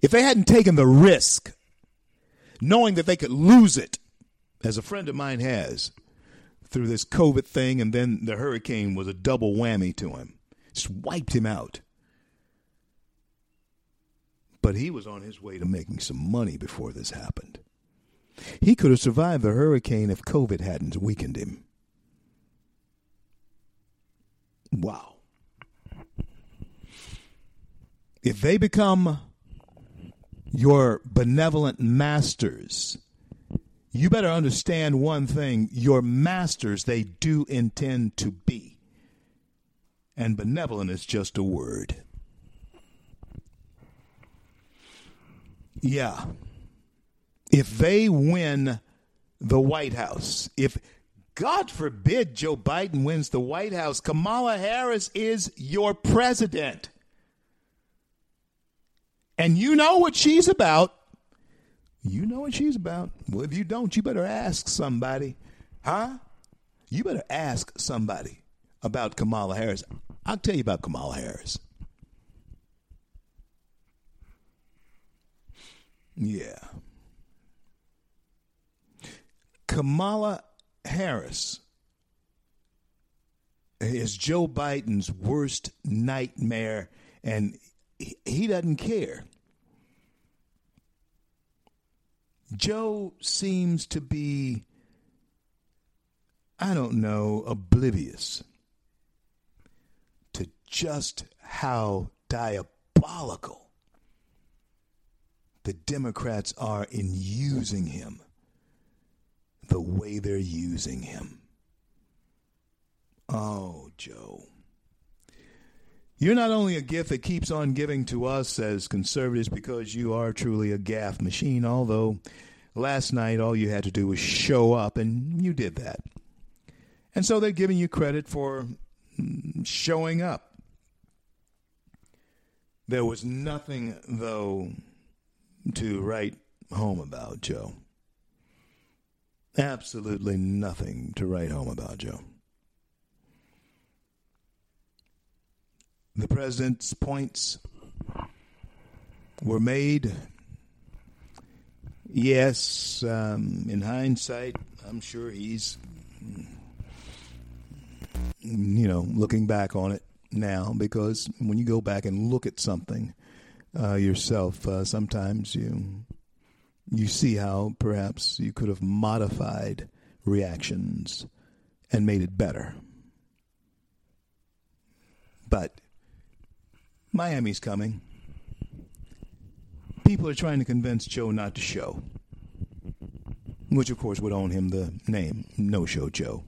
Speaker 1: if they hadn't taken the risk, knowing that they could lose it, as a friend of mine has, through this COVID thing, and then the hurricane was a double whammy to him, just wiped him out. But he was on his way to making some money before this happened. He could have survived the hurricane if COVID hadn't weakened him. Wow. If they become your benevolent masters, you better understand one thing your masters, they do intend to be. And benevolent is just a word. Yeah. If they win the White House, if God forbid Joe Biden wins the White House, Kamala Harris is your president. And you know what she's about. You know what she's about. Well, if you don't, you better ask somebody. Huh? You better ask somebody about Kamala Harris. I'll tell you about Kamala Harris. Yeah. Kamala Harris is Joe Biden's worst nightmare, and he, doesn't care. Joe seems to be, I don't know, oblivious to just how diabolical the Democrats are in using him the way they're using him. Oh, Joe. You're not only a gift that keeps on giving to us as conservatives because you are truly a gaff machine, although last night all you had to do was show up and you did that. And so they're giving you credit for showing up. There was nothing, though, to write home about, Joe. Absolutely nothing to write home about, Joe. The president's points were made. Yes, um, in hindsight, I'm sure he's, you know, looking back on it now because when you go back and look at something uh, yourself, uh, sometimes you you see how perhaps you could have modified reactions and made it better. But Miami's coming. People are trying to convince Joe not to show, which of course would own him the name No Show Joe,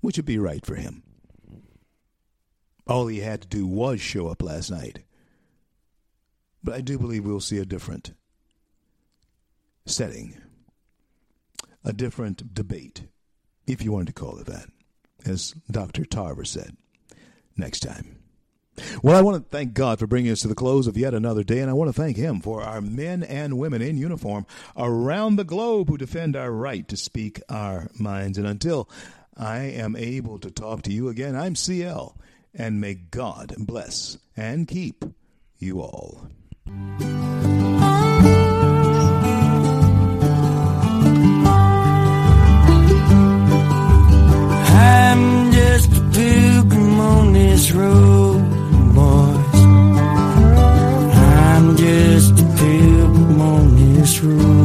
Speaker 1: which would be right for him. All he had to do was show up last night. But I do believe we'll see a different setting, a different debate, if you wanted to call it that, as Dr. Tarver said, next time. Well, I want to thank God for bringing us to the close of yet another day, and I want to thank Him for our men and women in uniform around the globe who defend our right to speak our minds. And until I am able to talk to you again, I'm CL, and may God bless and keep you all.
Speaker 5: I'm just a pilgrim on this road, boys. I'm just a pilgrim on this road.